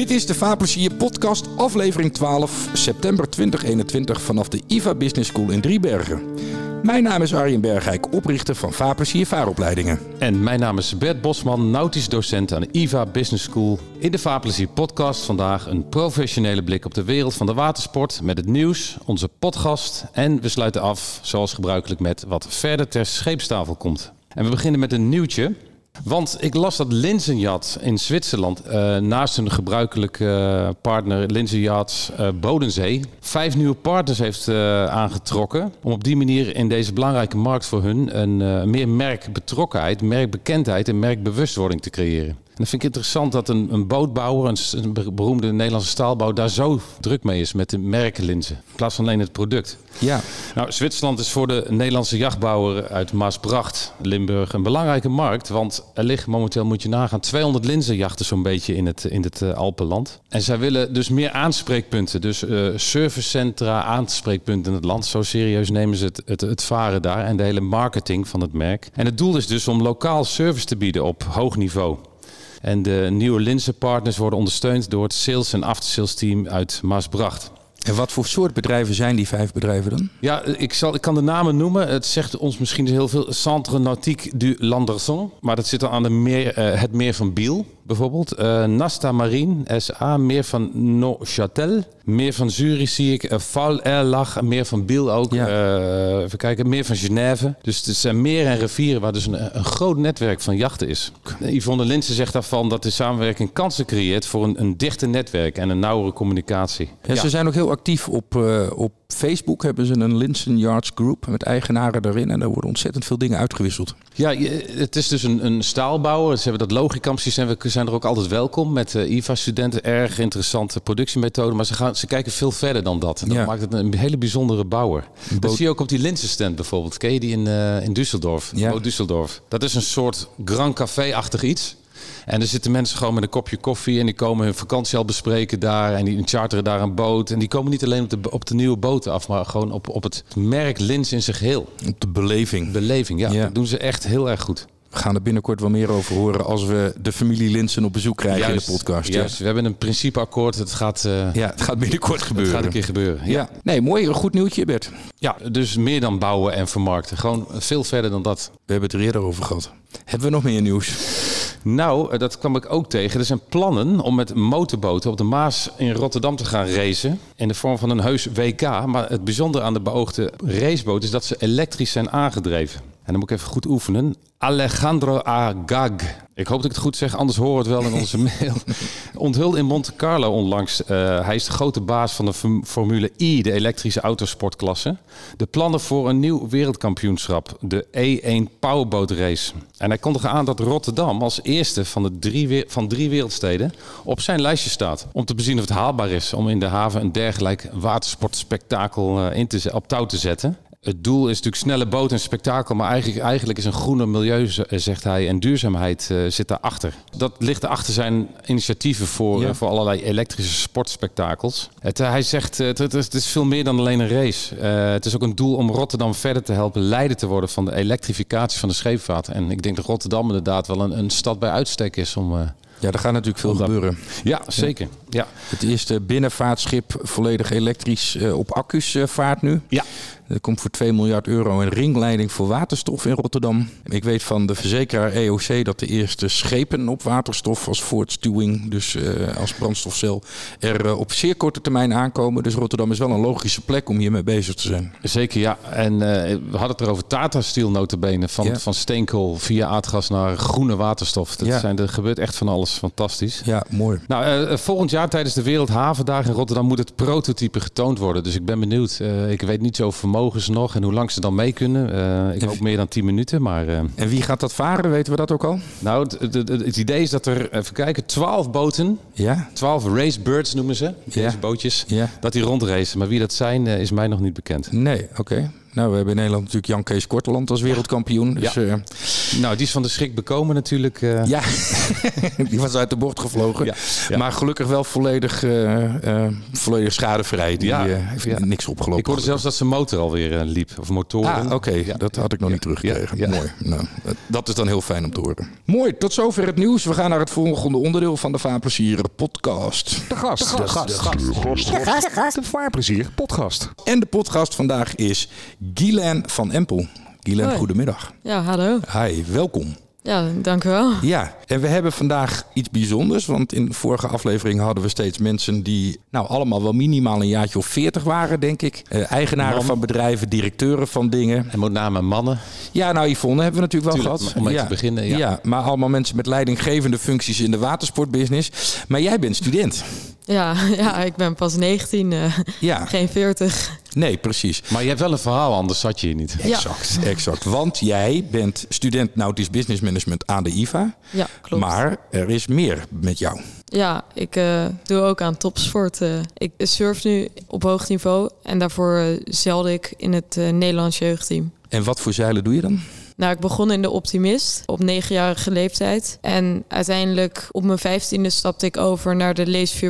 Dit is de Vaarplezier podcast, aflevering 12, september 2021 vanaf de IVA Business School in Driebergen. Mijn naam is Arjen Bergijk, oprichter van Vaarplezier Vaaropleidingen. En mijn naam is Bert Bosman, nautisch docent aan de IVA Business School. In de Vaarplezier podcast vandaag een professionele blik op de wereld van de watersport met het nieuws, onze podcast en we sluiten af zoals gebruikelijk met wat verder ter scheepstafel komt. En we beginnen met een nieuwtje. Want ik las dat Linzenjat in Zwitserland, uh, naast hun gebruikelijke uh, partner Linzenjat uh, Bodensee, vijf nieuwe partners heeft aangetrokken. Om op die manier in deze belangrijke markt voor hun een meer merkbetrokkenheid, merkbekendheid en merkbewustwording te creëren. En dat vind ik interessant dat een, een bootbouwer, een, een, beroemde Nederlandse staalbouw, daar zo druk mee is met de merkenlinzen. In plaats van alleen het product. Ja. Nou, Zwitserland is voor de Nederlandse jachtbouwer uit Maasbracht, Limburg, een belangrijke markt. Want er liggen momenteel, moet je nagaan, 200 linzenjachten zo'n beetje in het, in het uh, Alpenland. En zij willen dus meer aanspreekpunten. Dus uh, servicecentra, aanspreekpunten in het land. Zo serieus nemen ze het, het, het varen daar en de hele marketing van het merk. En het doel is dus om lokaal service te bieden op hoog niveau. En de nieuwe linzenpartners worden ondersteund door het sales- en aftersales team uit Maasbracht. En wat voor soort bedrijven zijn die vijf bedrijven dan? Ja, ik, zal, ik kan de namen noemen. Het zegt ons misschien heel veel. Centre Nautique du Landerson. Maar dat zit dan aan de meer, uh, het meer van Biel bijvoorbeeld. Uh, Nasta Marine SA, meer van Neuchâtel. Meer van Zurich zie ik. Uh, Val Erlach, meer van Biel ook. Ja. Uh, even kijken, meer van Genève. Dus het zijn meer en rivieren waar dus een, een groot netwerk van jachten is. Yvonne Linsen zegt daarvan dat de samenwerking kansen creëert voor een, een dichter netwerk en een nauwere communicatie. Ja, ja. Ze zijn ook heel actief op, op Facebook hebben ze een Linsen Yards Group met eigenaren daarin. En daar worden ontzettend veel dingen uitgewisseld. Ja, het is dus een, een staalbouwer. Ze hebben dat Logicam systeem. We zijn er ook altijd welkom met uh, IVA-studenten. Erg interessante productiemethode. Maar ze, gaan, ze kijken veel verder dan dat. En dat ja. maakt het een hele bijzondere bouwer. Dat zie je ook op die linsenstand bijvoorbeeld. Ken je die in, uh, in Düsseldorf? Ja. Düsseldorf. Dat is een soort Grand Café-achtig iets. En er zitten mensen gewoon met een kopje koffie en die komen hun vakantie al bespreken daar. En die charteren daar een boot. En die komen niet alleen op de, op de nieuwe boten af, maar gewoon op, op het merk Lins in zijn geheel. Op de beleving. Beleving, ja. ja. Dat doen ze echt heel erg goed. We gaan er binnenkort wel meer over horen als we de familie Linsen op bezoek krijgen juist, in de podcast. Juist. We hebben een principeakkoord. Het gaat, uh, ja, het gaat binnenkort gebeuren. Het gaat een keer gebeuren. Ja. ja. Nee, mooi. Een goed nieuwtje, Bert. Ja, dus meer dan bouwen en vermarkten. Gewoon veel verder dan dat. We hebben het er eerder over gehad. Hebben we nog meer nieuws? Nou, dat kwam ik ook tegen. Er zijn plannen om met motorboten op de Maas in Rotterdam te gaan racen. In de vorm van een heus WK. Maar het bijzondere aan de beoogde raceboot is dat ze elektrisch zijn aangedreven. Dan moet ik even goed oefenen. Alejandro Agag. Ik hoop dat ik het goed zeg, anders horen we het wel in onze mail. Onthuld in Monte Carlo onlangs. Uh, hij is de grote baas van de Formule I, de elektrische autosportklasse. De plannen voor een nieuw wereldkampioenschap, de E1 Powerboat Race. En hij kondigde aan dat Rotterdam als eerste van, de drie, van drie wereldsteden op zijn lijstje staat. Om te bezien of het haalbaar is om in de haven een dergelijk watersportspektakel uh, in te, op touw te zetten het doel is natuurlijk snelle boot en spektakel, maar eigenlijk, eigenlijk is een groener milieu, zegt hij, en duurzaamheid uh, zit daarachter. Dat ligt achter zijn initiatieven voor, ja. uh, voor allerlei elektrische sportspektakels. Het, uh, hij zegt, het, het, het, is veel meer dan alleen een race. het is ook een doel om Rotterdam verder te helpen leider te worden van de elektrificatie van de scheepvaart. En ik denk dat Rotterdam inderdaad wel een, een stad bij uitstek is om... Ja, er gaat natuurlijk veel gebeuren. Ja, zeker. Ja. Het eerste binnenvaartschip volledig elektrisch uh, op accu's uh, vaart nu. Ja. Er komt voor 2 miljard euro een ringleiding voor waterstof in Rotterdam. Ik weet van de verzekeraar EOC dat de eerste schepen op waterstof als voortstuwing, dus uh, als brandstofcel, er uh, op zeer korte termijn aankomen. Dus Rotterdam is wel een logische plek om hiermee bezig te zijn. Zeker, ja. En uh, we hadden het er over Tata Steel notabene, van, ja. van steenkool via aardgas naar groene waterstof. Dat ja. zijn, er gebeurt echt van alles fantastisch. Ja, mooi. Nou, volgend jaar tijdens de Wereldhavendagen in Rotterdam moet het prototype getoond worden. Dus ik ben benieuwd. ik weet niet zo vermogen mogen ze nog en hoe lang ze dan mee kunnen. Uh, ik hoop meer dan 10 minuten. Maar, uh... En wie gaat dat varen? Weten we dat ook al? Nou, het, het, idee is dat er, even kijken, 12 boten, ja? 12 racebirds noemen ze, deze ja. bootjes, ja. dat die rondracen. Maar wie dat zijn, uh, is mij nog niet bekend. Nee, oké. Okay. Nou, we hebben in Nederland natuurlijk Jan Kees Korteland als wereldkampioen. Dus, Ja. ja. Nou, die is van de schrik bekomen natuurlijk. eh. ja, die was uit de bocht gevlogen. Ja, ja. Maar gelukkig wel volledig, eh, eh, volledig schadevrij. Die Ja, eh, heeft ja. niks opgelopen. Ik hoorde zelfs dat zijn motor alweer eh, liep. Of motoren. Ah, oké. Ja. Dat had ik nog niet teruggekregen. Ja, ja. Mooi. Nou, dat- is dan heel fijn om te horen. Mooi. Tot zover het nieuws. We gaan naar het volgende onderdeel van de Vaarplezieren podcast. De gast. De gast. De gast. De vaarplezier podcast. En de podcast vandaag is Guylaine van Empel. Hoi. goedemiddag. Ja, hallo. Hi, welkom. Ja, dank u wel. Ja, en we hebben vandaag iets bijzonders. Want in de vorige aflevering hadden we steeds mensen die nou allemaal wel minimaal een jaartje of veertig waren, denk ik. Eh, eigenaren Man. van bedrijven, directeuren van dingen. En met name mannen. Ja, nou Yvonne hebben we natuurlijk wel Tuurlijk, gehad. om mee ja. te beginnen, ja. maar allemaal mensen met leidinggevende functies in de watersportbusiness. Maar jij bent student. Ja, ja ik ben pas 19, eh, Ja, geen 40. nee, precies. Maar je hebt wel een verhaal, anders zat je hier niet. Ja. Exact, exact. Want jij bent student Nautisch Business Management aan de IVA. Ja, klopt. Maar er is meer met jou. Ja, ik eh, doe ook aan topsport. eh. ik surf nu op hoog niveau en daarvoor zeilde ik in het eh, Nederlands jeugdteam. En wat voor zeilen doe je dan? Nou, ik begon in de Optimist op negenjarige leeftijd. En uiteindelijk op mijn vijftiende stapte ik over naar de Lees 4.7.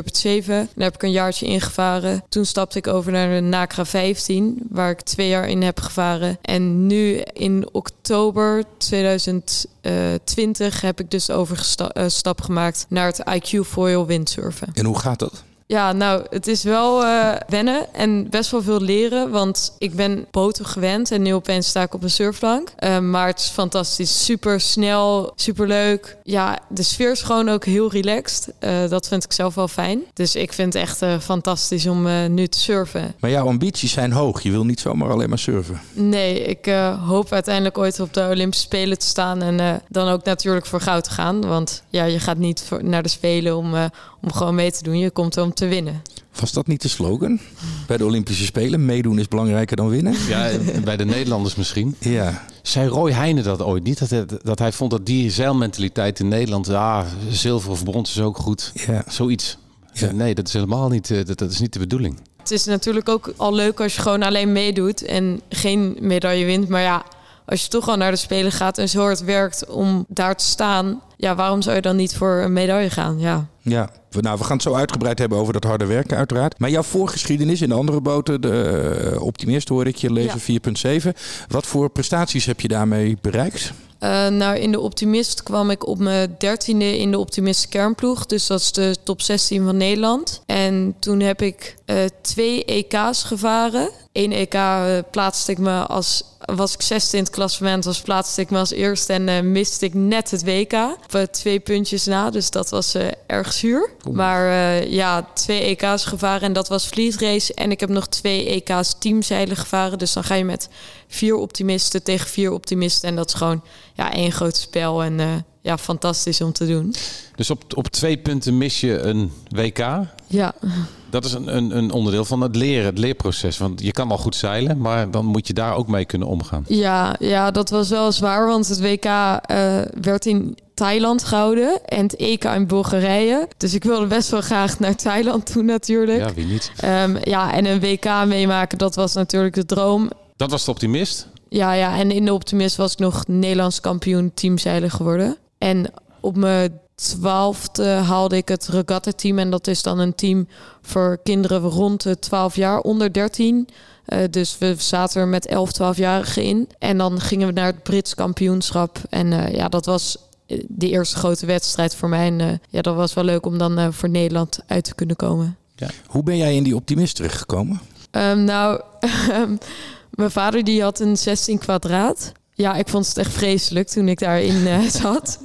Daar heb ik een jaartje ingevaren. Toen stapte ik over naar de NACRA 15, waar ik twee jaar in heb gevaren. En nu in oktober 2020 heb ik dus overstap gemaakt naar het IQ Foil windsurfen. En hoe gaat dat? Ja, nou, het is wel eh, wennen en best wel veel leren. Want ik ben boten gewend en nu opeens sta ik op een surfplank. Eh, maar het is fantastisch. Super snel, super leuk. Ja, de sfeer is gewoon ook heel relaxed. Eh, dat vind ik zelf wel fijn. Dus ik vind het echt fantastisch om nu te surfen. Maar jouw ambities zijn hoog. Je wil niet zomaar alleen maar surfen. Nee, ik hoop uiteindelijk ooit op de Olympische Spelen te staan. En dan ook natuurlijk voor goud te gaan. Want ja, je gaat niet voor, naar de Spelen om, om gewoon mee te doen. Je komt er om te winnen. Was dat niet de slogan bij de Olympische Spelen? Meedoen is belangrijker dan winnen? Ja, bij de Nederlanders misschien. Ja. Zei Roy Heijnen dat ooit niet? Dat hij, dat hij vond dat die zeilmentaliteit in Nederland... Ah, zilver of brons is ook goed. ja. Zoiets. Ja. Nee, dat is helemaal niet, eh, dat, dat is niet de bedoeling. Het is natuurlijk ook al leuk als je gewoon alleen meedoet en geen medaille wint. Maar ja, als je toch al naar de Spelen gaat en zo hard werkt om daar te staan... Ja, waarom zou je dan niet voor een medaille gaan? Ja. Ja, nou, we gaan het zo uitgebreid hebben over dat harde werken uiteraard. Maar jouw voorgeschiedenis in de andere boten, de eh, Optimist hoor ik je lezen 4.7. Wat voor prestaties heb je daarmee bereikt? Eh, nou, in de Optimist kwam ik op mijn dertiende in de Optimist kernploeg. Dus dat is de top 16 van Nederland. En toen heb ik eh, twee EK's gevaren. Eén EK eh, plaatste ik me als... Was ik zesde in het klassement, was plaatste ik me als eerste en eh, miste ik net het WK. Op eh, twee puntjes na, dus dat was eh, erg zuur. Maar ja, twee EK's gevaren en dat was vlietrace. En ik heb nog twee EK's teamzeilen gevaren. Dus dan ga je met vier optimisten tegen vier optimisten. En dat is gewoon ja, één groot spel en ja, fantastisch om te doen. Dus op, op twee punten mis je een WK. Ja, Dat is een, een, een onderdeel van het leren, het leerproces. Want je kan wel goed zeilen, maar dan moet je daar ook mee kunnen omgaan. ja, ja dat was wel zwaar, want het WK eh, werd in Thailand gehouden en het EK in Bulgarije. Dus ik wilde best wel graag naar Thailand toe natuurlijk. Ja, wie niet? Ehm, ja, en een WK meemaken, dat was natuurlijk de droom. Dat was de optimist. Ja, ja, en in de Optimist was ik nog Nederlands kampioen teamzeilen geworden. En op mijn twaalfde haalde ik het regatta-team. En dat is dan een team voor kinderen rond de 12 jaar, onder 13. Eh, dus we zaten er met 11, 12-jarigen in. En dan gingen we naar het Brits kampioenschap. En eh, ja, dat was eh, de eerste grote wedstrijd voor mij. En ja, dat was wel leuk om dan voor Nederland uit te kunnen komen. Hoe ben jij in die Optimist terechtgekomen? Ehm, nou, mijn vader die had een 16 kwadraat. Ja, ik vond het echt vreselijk toen ik daarin eh, zat.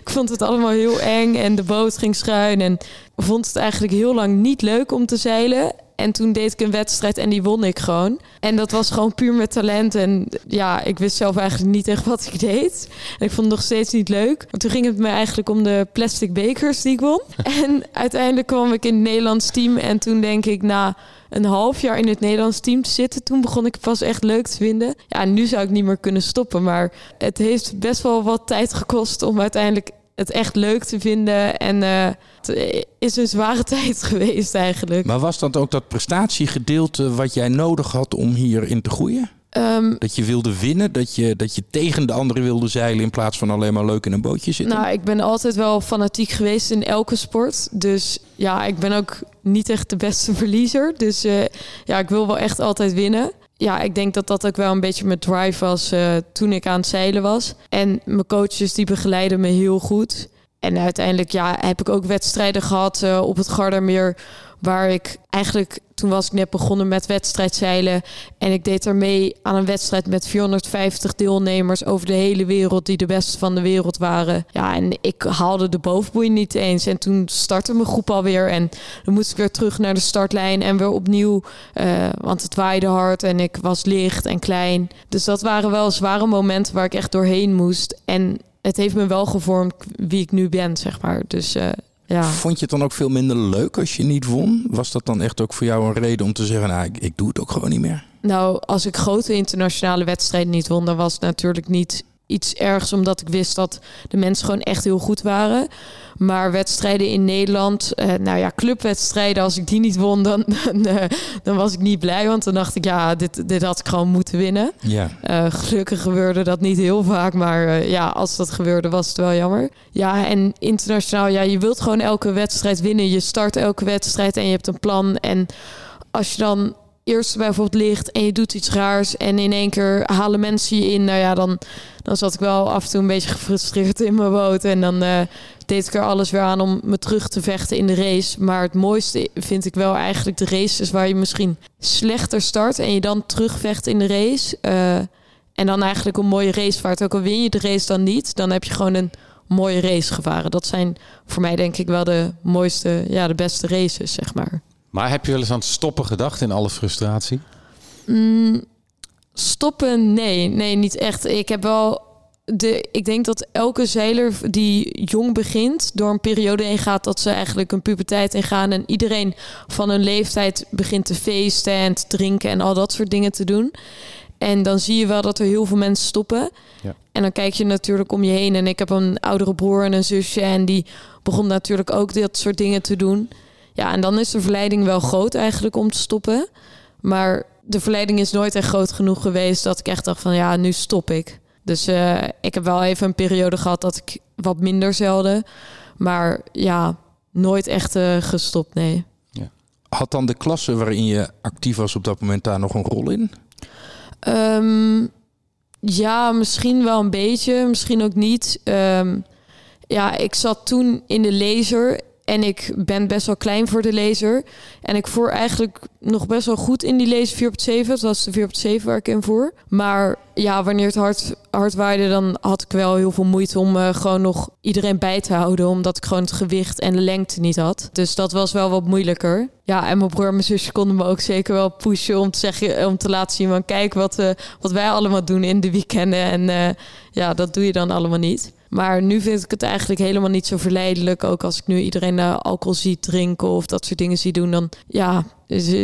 ik vond het allemaal heel eng en de boot ging schuin. En vond het eigenlijk heel lang niet leuk om te zeilen. En toen deed ik een wedstrijd en die won ik gewoon. En dat was gewoon puur met talent. En ja, ik wist zelf eigenlijk niet echt wat ik deed. En ik vond het nog steeds niet leuk. Maar toen ging het me eigenlijk om de plastic bekers die ik won. en uiteindelijk kwam ik in het Nederlands team. En toen denk ik, na een half jaar in het Nederlands team te zitten, toen begon ik het pas echt leuk te vinden. Ja, nu zou ik niet meer kunnen stoppen. Maar het heeft best wel wat tijd gekost om uiteindelijk het echt leuk te vinden. En eh, het is een zware tijd geweest eigenlijk. Maar was dat ook dat prestatiegedeelte wat jij nodig had om hierin te groeien? Ehm, Dat je wilde winnen, dat je, dat je tegen de anderen wilde zeilen in plaats van alleen maar leuk in een bootje zitten? Nou, ik ben altijd wel fanatiek geweest in elke sport. Dus ja, ik ben ook niet echt de beste verliezer. Dus eh, ja, ik wil wel echt altijd winnen. Ja, ik denk dat dat ook wel een beetje mijn drive was eh, toen ik aan het zeilen was. En mijn coaches die begeleiden me heel goed. En uiteindelijk ja, heb ik ook wedstrijden gehad eh, op het Gardermeer... waar ik eigenlijk, toen was ik net begonnen met wedstrijdzeilen... en ik deed er mee aan een wedstrijd met 450 deelnemers... over de hele wereld die de beste van de wereld waren. Ja, en ik haalde de bovenboei niet eens. En toen startte mijn groep alweer. En dan moest ik weer terug naar de startlijn en weer opnieuw... eh, want het waaide hard en ik was licht en klein. Dus dat waren wel zware momenten waar ik echt doorheen moest. En het heeft me wel gevormd wie ik nu ben, zeg maar. Dus eh, ja. Vond je het dan ook veel minder leuk als je niet won? Was dat dan echt ook voor jou een reden om te zeggen, nou, ik, ik doe het ook gewoon niet meer? Nou, als ik grote internationale wedstrijden niet won, dan was het natuurlijk niet iets ergs, omdat ik wist dat de mensen gewoon echt heel goed waren. Maar wedstrijden in Nederland, eh, nou ja, clubwedstrijden, als ik die niet won, dan, dan, eh, dan was ik niet blij. Want dan dacht ik, ja, dit, dit had ik gewoon moeten winnen. Ja. Eh, gelukkig gebeurde dat niet heel vaak, maar ja, als dat gebeurde was het wel jammer. Ja, en internationaal, ja, je wilt gewoon elke wedstrijd winnen. Je start elke wedstrijd en je hebt een plan. En als je dan eerst bijvoorbeeld ligt en je doet iets raars en in één keer halen mensen je in, nou ja, dan, dan zat ik wel af en toe een beetje gefrustreerd in mijn boot. En dan eh, deed ik er alles weer aan om me terug te vechten in de race. Maar het mooiste vind ik wel eigenlijk de races waar je misschien slechter start en je dan terugvecht in de race. Eh, en dan eigenlijk een mooie racevaart. Ook al win je de race dan niet, dan heb je gewoon een mooie race gevaren. Dat zijn voor mij denk ik wel de mooiste, ja, de beste races, zeg maar. Maar heb je wel eens aan het stoppen gedacht in alle frustratie? Mm, stoppen? Nee, nee, niet echt. Ik heb wel. De, ik denk dat elke zeiler die jong begint, door een periode heen gaat dat ze eigenlijk een puberteit ingaan. En iedereen van hun leeftijd begint te feesten en te drinken en al dat soort dingen te doen. En dan zie je wel dat er heel veel mensen stoppen. Ja. En dan kijk je natuurlijk om je heen. En ik heb een oudere broer en een zusje. En die begon natuurlijk ook dit soort dingen te doen. Ja, en dan is de verleiding wel groot eigenlijk om te stoppen. Maar de verleiding is nooit echt groot genoeg geweest dat ik echt dacht van ja, nu stop ik. Dus eh, ik heb wel even een periode gehad dat ik wat minder zeilde. Maar ja, nooit echt eh, gestopt, nee. Had dan de klasse waarin je actief was op dat moment daar nog een rol in? Ehm, ja, misschien wel een beetje, misschien ook niet. Ehm, ja, ik zat toen in de laser en ik ben best wel klein voor de laser. En ik voer eigenlijk nog best wel goed in die laser 4.7. Dat was de 4.7 waar ik in voer. Maar ja, wanneer het hard, hard waaide, dan had ik wel heel veel moeite om eh, gewoon nog iedereen bij te houden. Omdat ik gewoon het gewicht en de lengte niet had. Dus dat was wel wat moeilijker. Ja, en mijn broer en mijn zusje konden me ook zeker wel pushen om te, zeggen, om te laten zien kijk wat, eh, wat wij allemaal doen in de weekenden. En eh, ja, dat doe je dan allemaal niet. Maar nu vind ik het eigenlijk helemaal niet zo verleidelijk. Ook als ik nu iedereen uh, alcohol zie drinken of dat soort dingen zie doen, dan ja,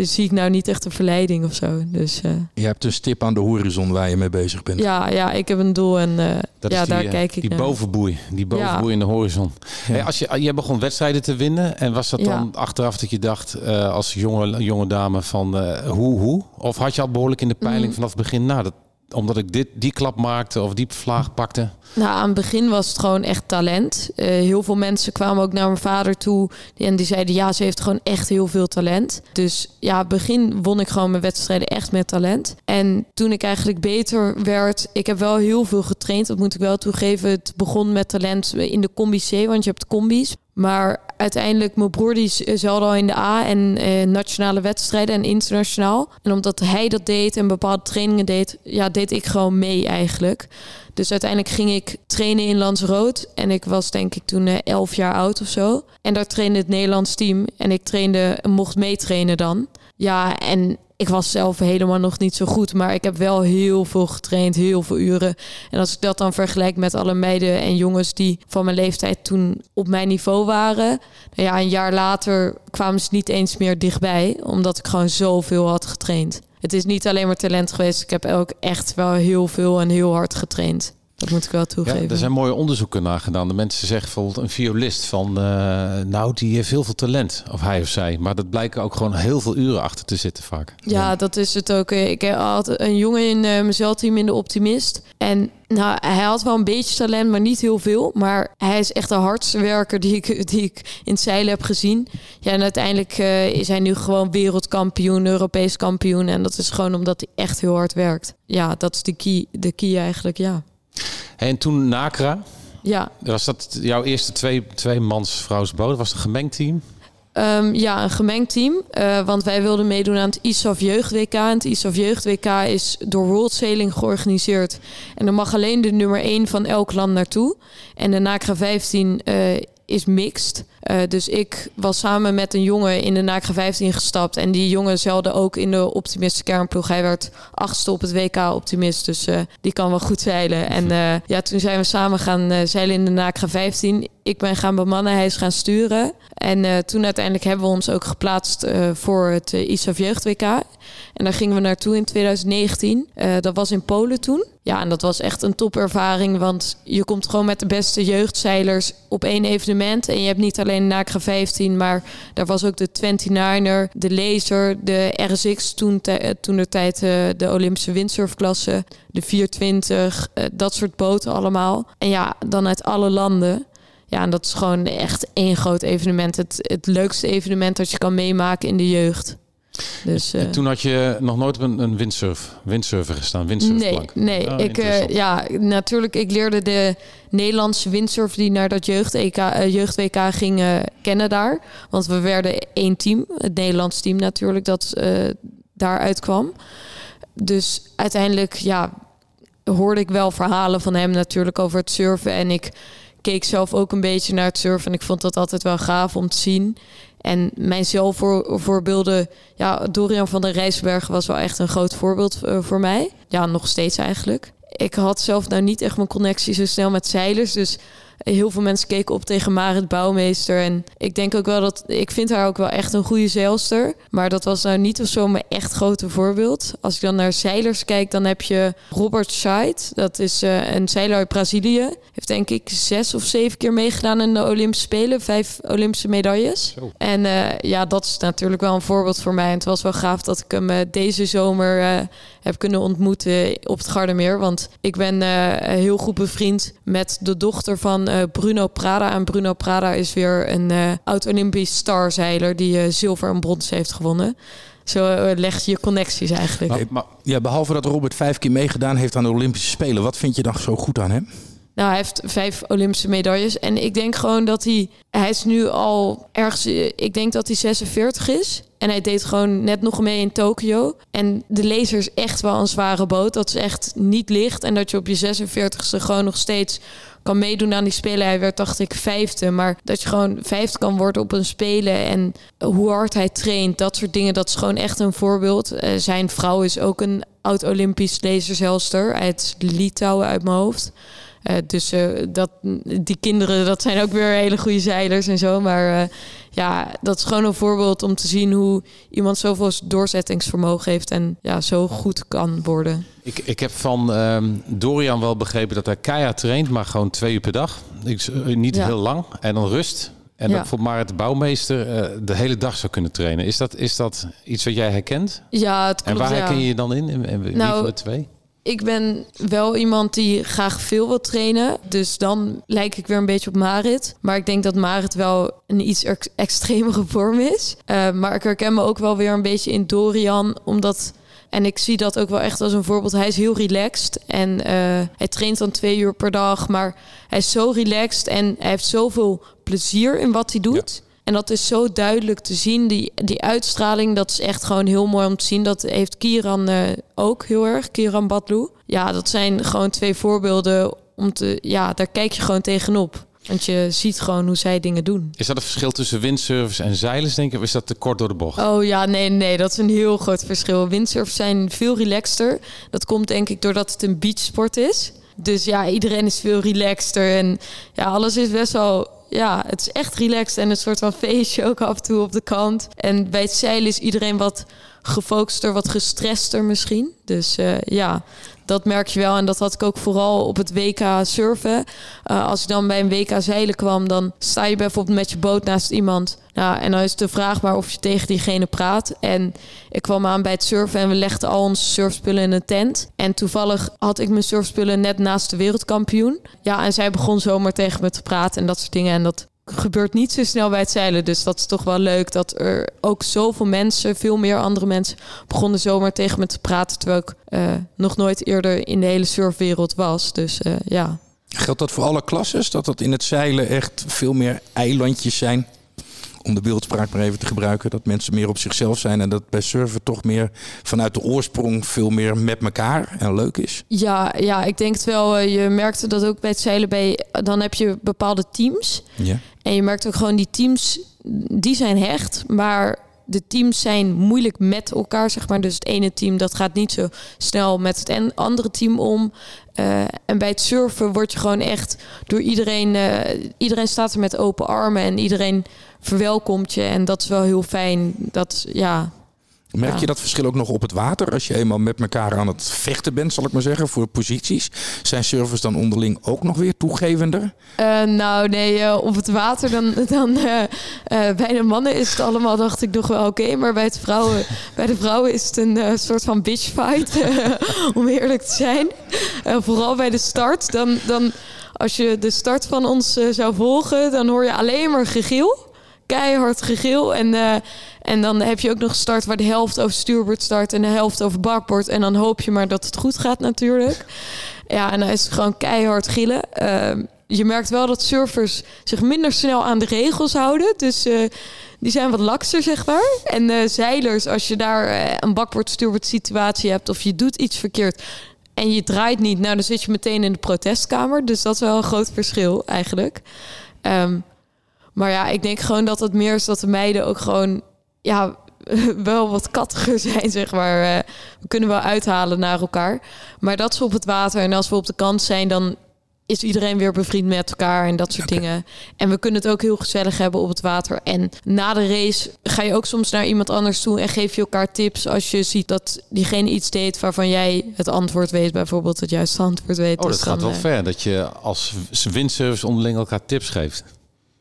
zie ik nou niet echt een verleiding of zo. Dus uh, Je hebt een stip aan de horizon waar je mee bezig bent. ja, ja, ik heb een doel en uh, Dat ja, is die, daar eh, kijk ik die naar. bovenboei. Die bovenboei in de horizon. Hey, als je, je begon wedstrijden te winnen. En was dat Ja. dan achteraf dat je dacht eh, als jonge, jonge dame van eh, hoe, hoe? Of had je al behoorlijk in de peiling Mm. vanaf het begin? Nou, dat, omdat ik dit, die klap maakte of die vlaag pakte. Nou, aan het begin was het gewoon echt talent. Eh, heel veel mensen kwamen ook naar mijn vader toe. En die zeiden, ja, ze heeft gewoon echt heel veel talent. Dus ja, begin won ik gewoon mijn wedstrijden echt met talent. En toen ik eigenlijk beter werd... Ik heb wel heel veel getraind, dat moet ik wel toegeven. Het begon met talent in de combi C, want je hebt combi's. Maar uiteindelijk, mijn broer die zeilde al in de A en eh, nationale wedstrijden en internationaal. En omdat hij dat deed en bepaalde trainingen deed, ja, deed ik gewoon mee eigenlijk. Dus uiteindelijk ging ik trainen in Lanzarote. En ik was denk ik toen eh, 11 jaar oud of zo. En daar trainde het Nederlands team. En ik trainde, mocht meetrainen dan. Ja, en ik was zelf helemaal nog niet zo goed. Maar ik heb wel heel veel getraind, heel veel uren. En als ik dat dan vergelijk met alle meiden en jongens die van mijn leeftijd toen op mijn niveau waren. Nou ja, een jaar later kwamen ze niet eens meer dichtbij. Omdat ik gewoon zoveel had getraind. Het is niet alleen maar talent geweest. Ik heb ook echt wel heel veel en heel hard getraind. Dat moet ik wel Ja, toegeven. er zijn mooie onderzoeken naar gedaan. De mensen zeggen bijvoorbeeld een violist van, eh, nou, die heeft heel veel talent, of hij of zij. Maar dat blijken ook gewoon heel veel uren achter te zitten vaak. Ja, dat is het ook. Ik had een jongen in eh, mijn zeilteam in de Optimist. En nou, hij had wel een beetje talent, maar niet heel veel. Maar hij is echt de hardste werker die ik, die ik in het zeilen heb gezien. Ja, en uiteindelijk eh, is hij nu gewoon wereldkampioen, Europees kampioen. En dat is gewoon omdat hij echt heel hard werkt. Ja, dat is de key, de key eigenlijk, ja. En toen Nakra, Ja, was dat jouw eerste twee, twee mans vrouwsboot? Was het een gemengd team? Ehm, ja, een gemengd team. Eh, want wij wilden meedoen aan het ISAF Jeugd WK. En het ISAF Jeugd WK is door World Sailing georganiseerd. En er mag alleen de nummer 1 van elk land naartoe. En de NACRA 15 eh, is mixed. Eh, dus ik was samen met een jongen in de NACRA 15 gestapt. En die jongen zeilde ook in de Optimist kernploeg. Hij werd achtste op het WK Optimist. Dus eh, die kan wel goed zeilen. En eh, ja, toen zijn we samen gaan zeilen in de NACRA 15. Ik ben gaan bemannen, hij is gaan sturen. En toen uiteindelijk hebben we ons ook geplaatst voor het ISAF Jeugd WK. En daar gingen we naartoe in 2019. Eh, dat was in Polen toen. Ja, en dat was echt een topervaring. Want je komt gewoon met de beste jeugdzeilers op één evenement. En je hebt niet alleen NACRA 15, maar daar was ook de 29er, de Laser, de RSX toen, toen de tijd uh, de Olympische windsurfklasse, de 420, uh, dat soort boten allemaal. En ja, dan uit alle landen. Ja, en dat is gewoon echt één groot evenement. Het, het leukste evenement dat je kan meemaken in de jeugd. Dus, en toen had je nog nooit op een, een windsurf, windsurfer gestaan, windsurfplank? Nee, nee. Oh, ik, uh, ja, natuurlijk, ik leerde de Nederlandse windsurf die naar dat jeugd, EK, uh, jeugd WK ging kennen daar. Want we werden één team, het Nederlands team natuurlijk, dat daaruit kwam. Dus uiteindelijk, ja, hoorde ik wel verhalen van hem natuurlijk over het surfen. En ik keek zelf ook een beetje naar het surfen. En ik vond dat altijd wel gaaf om te zien. En mijn zelfvoorbeelden, ja, Dorian van der Rijsberg was wel echt een groot voorbeeld uh, voor mij. Ja, nog steeds eigenlijk. Ik had zelf nou niet echt mijn connectie zo snel met zeilers. Dus heel veel mensen keken op tegen Marit Bouwmeester. En ik denk ook wel dat... Ik vind haar ook wel echt een goede zeilster. Maar dat was nou niet of zo mijn echt grote voorbeeld. Als ik dan naar zeilers kijk, dan heb je Robert Scheid. Dat is uh, een zeiler uit Brazilië. Heeft denk ik zes of zeven keer meegedaan in de Olympische Spelen. Vijf Olympische medailles. Zo. En uh, ja, dat is natuurlijk wel een voorbeeld voor mij. En het was wel gaaf dat ik hem uh, deze zomer heb kunnen ontmoeten op het Gardermeer. Want ik ben heel goed bevriend met de dochter van uh, Bruno Prada. En Bruno Prada is weer een uh, oud-Olympisch starzeiler die uh, zilver en brons heeft gewonnen. Zo leg je je connecties eigenlijk. Maar, maar, ja, behalve dat Robert vijf keer meegedaan heeft aan de Olympische Spelen. Wat vind je dan zo goed aan hem? Nou, hij heeft vijf Olympische medailles. En ik denk gewoon dat hij... Hij is nu al ergens... Ik denk dat hij 46 is. En hij deed gewoon net nog mee in Tokio. En de laser is echt wel een zware boot. Dat is echt niet licht. En dat je op je 46ste gewoon nog steeds kan meedoen aan die spelen. Hij werd, dacht ik, vijfde. Maar dat je gewoon vijfde kan worden op een spelen. En hoe hard hij traint, dat soort dingen. Dat is gewoon echt een voorbeeld. Uh, zijn vrouw is ook een oud-Olympisch laserzelster uit Litouwen uit mijn hoofd. Uh, dus uh, dat, die kinderen, dat zijn ook weer hele goede zeilers en zo. Maar uh, ja, dat is gewoon een voorbeeld om te zien hoe iemand zoveel doorzettingsvermogen heeft en ja, zo goed kan worden. Ik, ik heb van um, Dorian wel begrepen dat hij keihard traint, maar gewoon twee uur per dag. Ik, niet ja. heel lang en dan rust. En ja. dat voor Marit Bouwmeester uh, de hele dag zou kunnen trainen. Is dat, is dat iets wat jij herkent? Ja, het klopt, En waar herken je je dan in? En, en wie Nou, van de twee? Ik ben wel iemand die graag veel wil trainen. Dus dan lijk ik weer een beetje op Marit. Maar ik denk dat Marit wel een iets ex extremere vorm is. Uh, maar ik herken me ook wel weer een beetje in Dorian. Omdat... En ik zie dat ook wel echt als een voorbeeld. Hij is heel relaxed. En uh, hij traint dan twee uur per dag. Maar hij is zo relaxed. En hij heeft zoveel plezier in wat hij doet. En dat is zo duidelijk te zien. Die, die uitstraling, dat is echt gewoon heel mooi om te zien. Dat heeft Kieran uh, ook heel erg. Kieran Badlou. Ja, dat zijn gewoon twee voorbeelden om te... Ja, daar kijk je gewoon tegenop. Want je ziet gewoon hoe zij dingen doen. Is dat een verschil tussen windsurfers en zeilers, denk ik? Of is dat te kort door de bocht? Oh ja, nee, nee, dat is een heel groot verschil. Windsurfers zijn veel relaxter. Dat komt denk ik doordat het een beachsport is. Dus ja, iedereen is veel relaxter. En ja, alles is best wel ja, het is echt relaxed en een soort van feestje ook af en toe op de kant. En bij het zeilen is iedereen wat gefocuster, wat gestrester misschien. Dus uh, ja, dat merk je wel. En dat had ik ook vooral op het WK surfen. Uh, als ik dan bij een WK zeilen kwam, dan sta je bijvoorbeeld met je boot naast iemand. Nou, en dan is de vraag maar of je tegen diegene praat. En ik kwam aan bij het surfen en we legden al onze surfspullen in een tent. En toevallig had ik mijn surfspullen net naast de wereldkampioen. Ja, en zij begon zomaar tegen me te praten en dat soort dingen. En dat gebeurt niet zo snel bij het zeilen. Dus dat is toch wel leuk dat er ook zoveel mensen, veel meer andere mensen, begonnen zomaar tegen me te praten. Terwijl ik uh, nog nooit eerder in de hele surfwereld was. Dus uh, ja. Geldt dat voor alle klasses? Dat dat in het zeilen echt veel meer eilandjes zijn? om de beeldspraak maar even te gebruiken, dat mensen meer op zichzelf zijn en dat bij surfen toch meer vanuit de oorsprong veel meer met elkaar en leuk is? Ja, ja ik denk het wel. Eh, je merkte dat ook bij het zeilen bij, dan heb je bepaalde teams. Ja. En je merkt ook gewoon die teams, die zijn hecht, maar de teams zijn moeilijk met elkaar, zeg maar. Dus het ene team dat gaat niet zo snel met het andere team om. Uh, en bij het surfen word je gewoon echt door iedereen... Uh, iedereen staat er met open armen en iedereen verwelkomt je. En dat is wel heel fijn. Dat, ja, Merk je dat verschil ook nog op het water? Als je eenmaal met elkaar aan het vechten bent, zal ik maar zeggen, voor posities. Zijn surfers dan onderling ook nog weer toegevender? Uh, nou nee, uh, op het water dan, dan uh, bij de mannen is het allemaal, dacht ik nog wel oké. maar bij, het vrouwen, bij de vrouwen is het een soort van bitchfight, om eerlijk te zijn. vooral bij de start. Dan, dan, als je de start van ons zou volgen, dan hoor je alleen maar gegil keihard gegil. En, uh, en dan heb je ook nog start waar de helft over stuurboord start en de helft over bakboord. En dan hoop je maar dat het goed gaat natuurlijk. Ja, en dan is het gewoon keihard gillen. Uh, je merkt wel dat surfers zich minder snel aan de regels houden. Dus uh, die zijn wat lakser, zeg maar. En uh, zeilers, als je daar een bakboord-stuurboord situatie hebt... of je doet iets verkeerd en je draait niet... nou, dan zit je meteen in de protestkamer. Dus dat is wel een groot verschil eigenlijk. Um, maar ja, ik denk gewoon dat het meer is dat de meiden ook gewoon ja, wel wat kattiger zijn, zeg maar. Eh, we kunnen wel uithalen naar elkaar. Maar dat ze op het water en als we op de kant zijn, dan is iedereen weer bevriend met elkaar en dat soort dingen. En we kunnen het ook heel gezellig hebben op het water. En na de race ga je ook soms naar iemand anders toe en geef je elkaar tips als je ziet dat diegene iets deed waarvan jij het antwoord weet, bijvoorbeeld het juiste antwoord weet. Oh, dat dus gaat wel eh, ver dat je als windsurfers onderling elkaar tips geeft.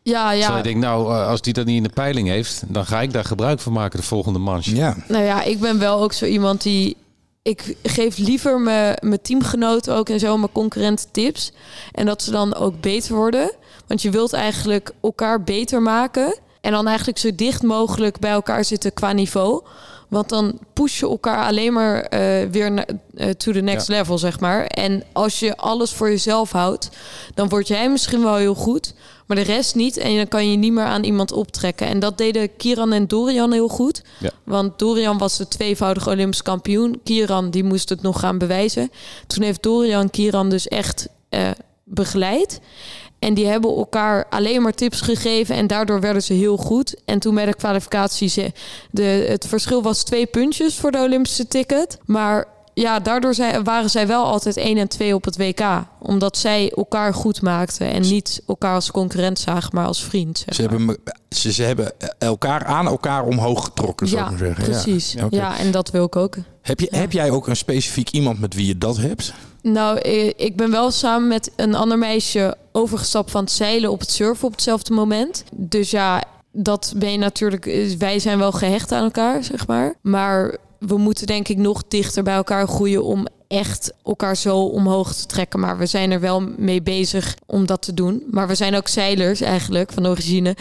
Ja, ja. Zo ik denk, nou, eh, als die dat niet in de peiling heeft, dan ga ik daar gebruik van maken de volgende manche. Ja. Nou ja, ik ben wel ook zo iemand die. Ik geef liever mijn, mijn teamgenoten ook en zo, mijn concurrenten tips. En dat ze dan ook beter worden. Want je wilt eigenlijk elkaar beter maken. En dan eigenlijk zo dicht mogelijk bij elkaar zitten qua niveau. Want dan push je elkaar alleen maar uh, weer naar, uh, to the next level, zeg maar. En als je alles voor jezelf houdt, dan word jij misschien wel heel goed, maar de rest niet. En dan kan je niet meer aan iemand optrekken. En dat deden Kieran en Dorian heel goed. Ja. Want Dorian was de tweevoudige Olympisch kampioen. Kieran die moest het nog gaan bewijzen. Toen heeft Dorian Kieran dus echt uh, begeleid. En die hebben elkaar alleen maar tips gegeven en daardoor werden ze heel goed. En toen bij de kwalificatie, ze, de, het verschil was twee puntjes voor de Olympische ticket. Maar ja, daardoor zij, waren zij wel altijd 1 en 2 op het WK. Omdat zij elkaar goed maakten en niet elkaar als concurrent zagen, maar als vriend. Zeg ze, hebben, ze, ze, hebben elkaar aan elkaar omhoog getrokken, zou ja, ik maar zeggen. Precies. Ja, ja, en dat wil ik ook. Heb, je, heb jij ook een specifiek iemand met wie je dat hebt? Nou, ik ben wel samen met een ander meisje overgestapt van het zeilen op het surfen op hetzelfde moment. Dus ja, dat ben je natuurlijk. Wij zijn wel gehecht aan elkaar, zeg maar. Maar we moeten denk ik nog dichter bij elkaar groeien om echt elkaar zo omhoog te trekken. Maar we zijn er wel mee bezig om dat te doen. Maar we zijn ook zeilers eigenlijk van origine.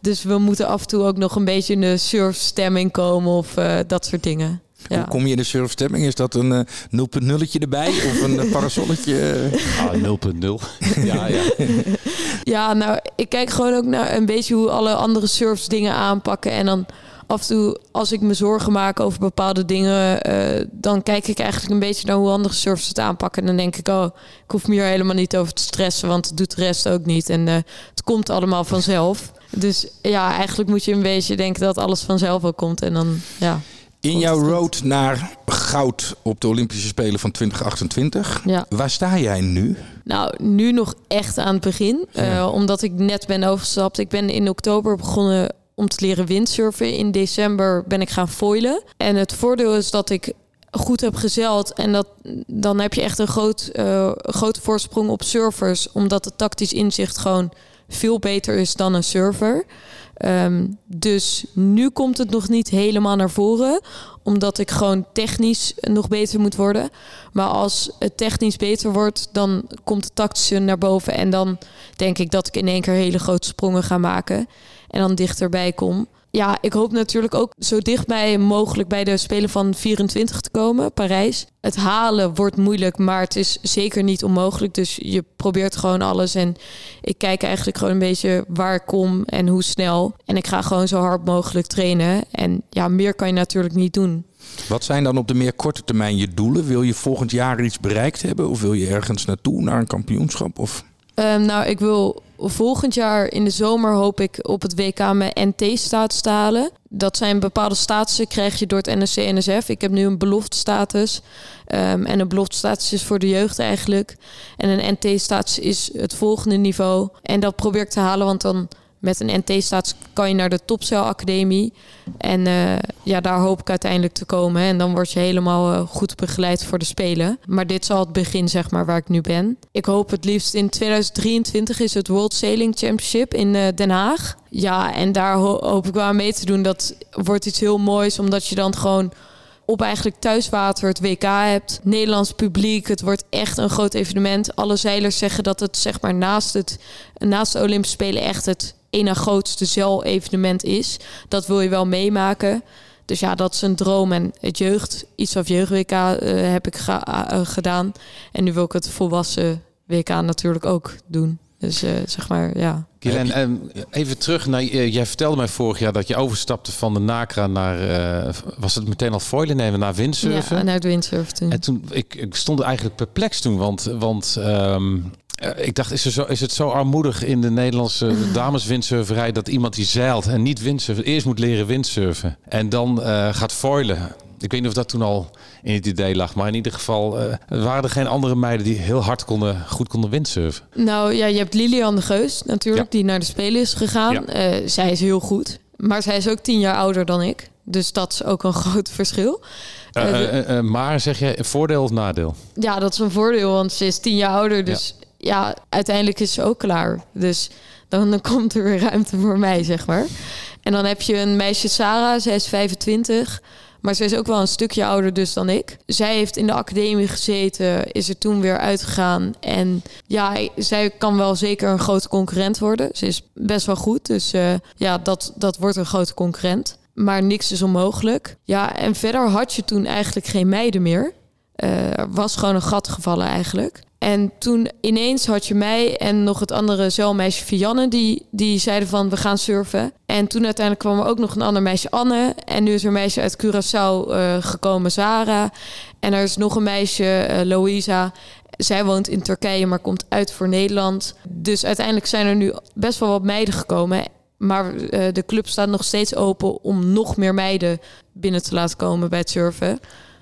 Dus we moeten af en toe ook nog een beetje in de surfstemming komen of uh, dat soort dingen. Ja. Hoe kom je in de surfstemming? Is dat een uh, 0.0'tje erbij of een uh, parasolletje? ah, 0.0. ja, ja. ja, nou, ik kijk gewoon ook naar een beetje hoe alle andere surfs dingen aanpakken. En dan af en toe, als ik me zorgen maak over bepaalde dingen, uh, dan kijk ik eigenlijk een beetje naar hoe andere surfers het aanpakken. En dan denk ik, oh, ik hoef me hier helemaal niet over te stressen, want het doet de rest ook niet. En uh, het komt allemaal vanzelf. Dus ja, eigenlijk moet je een beetje denken dat alles vanzelf wel komt. En dan, ja. In jouw road naar goud op de Olympische Spelen van 2028, ja. waar sta jij nu? Nou, nu nog echt aan het begin. Ja. Uh, omdat ik net ben overgestapt. Ik ben in oktober begonnen om te leren windsurfen. In december ben ik gaan foilen. En het voordeel is dat ik goed heb gezeld. En dat, dan heb je echt een groot, uh, grote voorsprong op servers. Omdat het tactisch inzicht gewoon veel beter is dan een server. Um, dus nu komt het nog niet helemaal naar voren, omdat ik gewoon technisch nog beter moet worden. Maar als het technisch beter wordt, dan komt het tactische naar boven. En dan denk ik dat ik in één keer hele grote sprongen ga maken en dan dichterbij kom ja, ik hoop natuurlijk ook zo dichtbij mogelijk bij de Spelen van 24 te komen, Parijs. Het halen wordt moeilijk, maar het is zeker niet onmogelijk. Dus je probeert gewoon alles. En ik kijk eigenlijk gewoon een beetje waar ik kom en hoe snel. En ik ga gewoon zo hard mogelijk trainen. En ja, meer kan je natuurlijk niet doen. Wat zijn dan op de meer korte termijn je doelen? Wil je volgend jaar iets bereikt hebben? Of wil je ergens naartoe, naar een kampioenschap? Of? Um, nou, ik wil volgend jaar in de zomer hoop ik op het WK mijn NT-status te halen. Dat zijn bepaalde statussen krijg je door het NSC-NSF. Ik heb nu een beloftestatus. Um, en een beloftestatus is voor de jeugd eigenlijk. En een NT-status is het volgende niveau. En dat probeer ik te halen, want dan met een NT-status kan je naar de Topcel-academie. En uh, ja, daar hoop ik uiteindelijk te komen. En dan word je helemaal uh, goed begeleid voor de Spelen. Maar dit is al het begin, zeg maar, waar ik nu ben. Ik hoop het liefst in 2023 is het World Sailing Championship in uh, Den Haag. Ja, en daar ho hoop ik wel aan mee te doen. Dat wordt iets heel moois, omdat je dan gewoon op eigenlijk thuiswater het WK hebt. Nederlands publiek, het wordt echt een groot evenement. Alle zeilers zeggen dat het zeg maar naast, het, naast de Olympische Spelen echt het ene grootste zeil-evenement is. Dat wil je wel meemaken. Dus ja, dat is een droom. En het jeugd, iets of jeugd-WK uh, heb ik uh, gedaan. En nu wil ik het volwassen WK natuurlijk ook doen. Dus uh, zeg maar, ja. Ehm, even terug naar... jij vertelde mij vorig jaar dat je overstapte van de NACRA naar... was het meteen al foilen nemen, naar windsurfen? Ja, naar het windsurfen toen. En toen, ik, ik stond eigenlijk perplex toen, want... want um, uh, ik dacht, is, er zo, is het zo armoedig in de Nederlandse dameswindsurferij dat iemand die zeilt en niet windsurfen, eerst moet leren windsurfen en dan uh, gaat foilen? Ik weet niet of dat toen al in het idee lag, maar in ieder geval uh, waren er geen andere meiden die heel hard konden, goed konden windsurfen. Nou ja, je hebt Lilian de Geus natuurlijk, ja. die naar de Spelen is gegaan. Ja. zij is heel goed, maar zij is ook tien jaar ouder dan ik. Dus dat is ook een groot verschil. Uh, maar zeg je voordeel of nadeel? Ja, dat is een voordeel, want ze is tien jaar ouder. Dus ja ja, uiteindelijk is ze ook klaar. Dus dan, dan komt er weer ruimte voor mij, zeg maar. En dan heb je een meisje, Sarah, zij is 25. Maar ze is ook wel een stukje ouder dus dan ik. Zij heeft in de academie gezeten, is er toen weer uitgegaan. En ja, zij kan wel zeker een grote concurrent worden. Ze is best wel goed, dus uh, ja, dat, dat wordt een grote concurrent. Maar niks is onmogelijk. Ja, en verder had je toen eigenlijk geen meiden meer. Uh, was gewoon een gat gevallen eigenlijk. En toen ineens had je mij en nog het andere zeilmeisje Vianne, die, die zeiden van we gaan surfen. En toen uiteindelijk kwam er ook nog een ander meisje, Anne. En nu is er een meisje uit Curaçao uh, gekomen, Zara. En er is nog een meisje, uh, Louisa. Zij woont in Turkije, maar komt uit voor Nederland. Dus uiteindelijk zijn er nu best wel wat meiden gekomen. Maar uh, de club staat nog steeds open om nog meer meiden binnen te laten komen bij het surfen.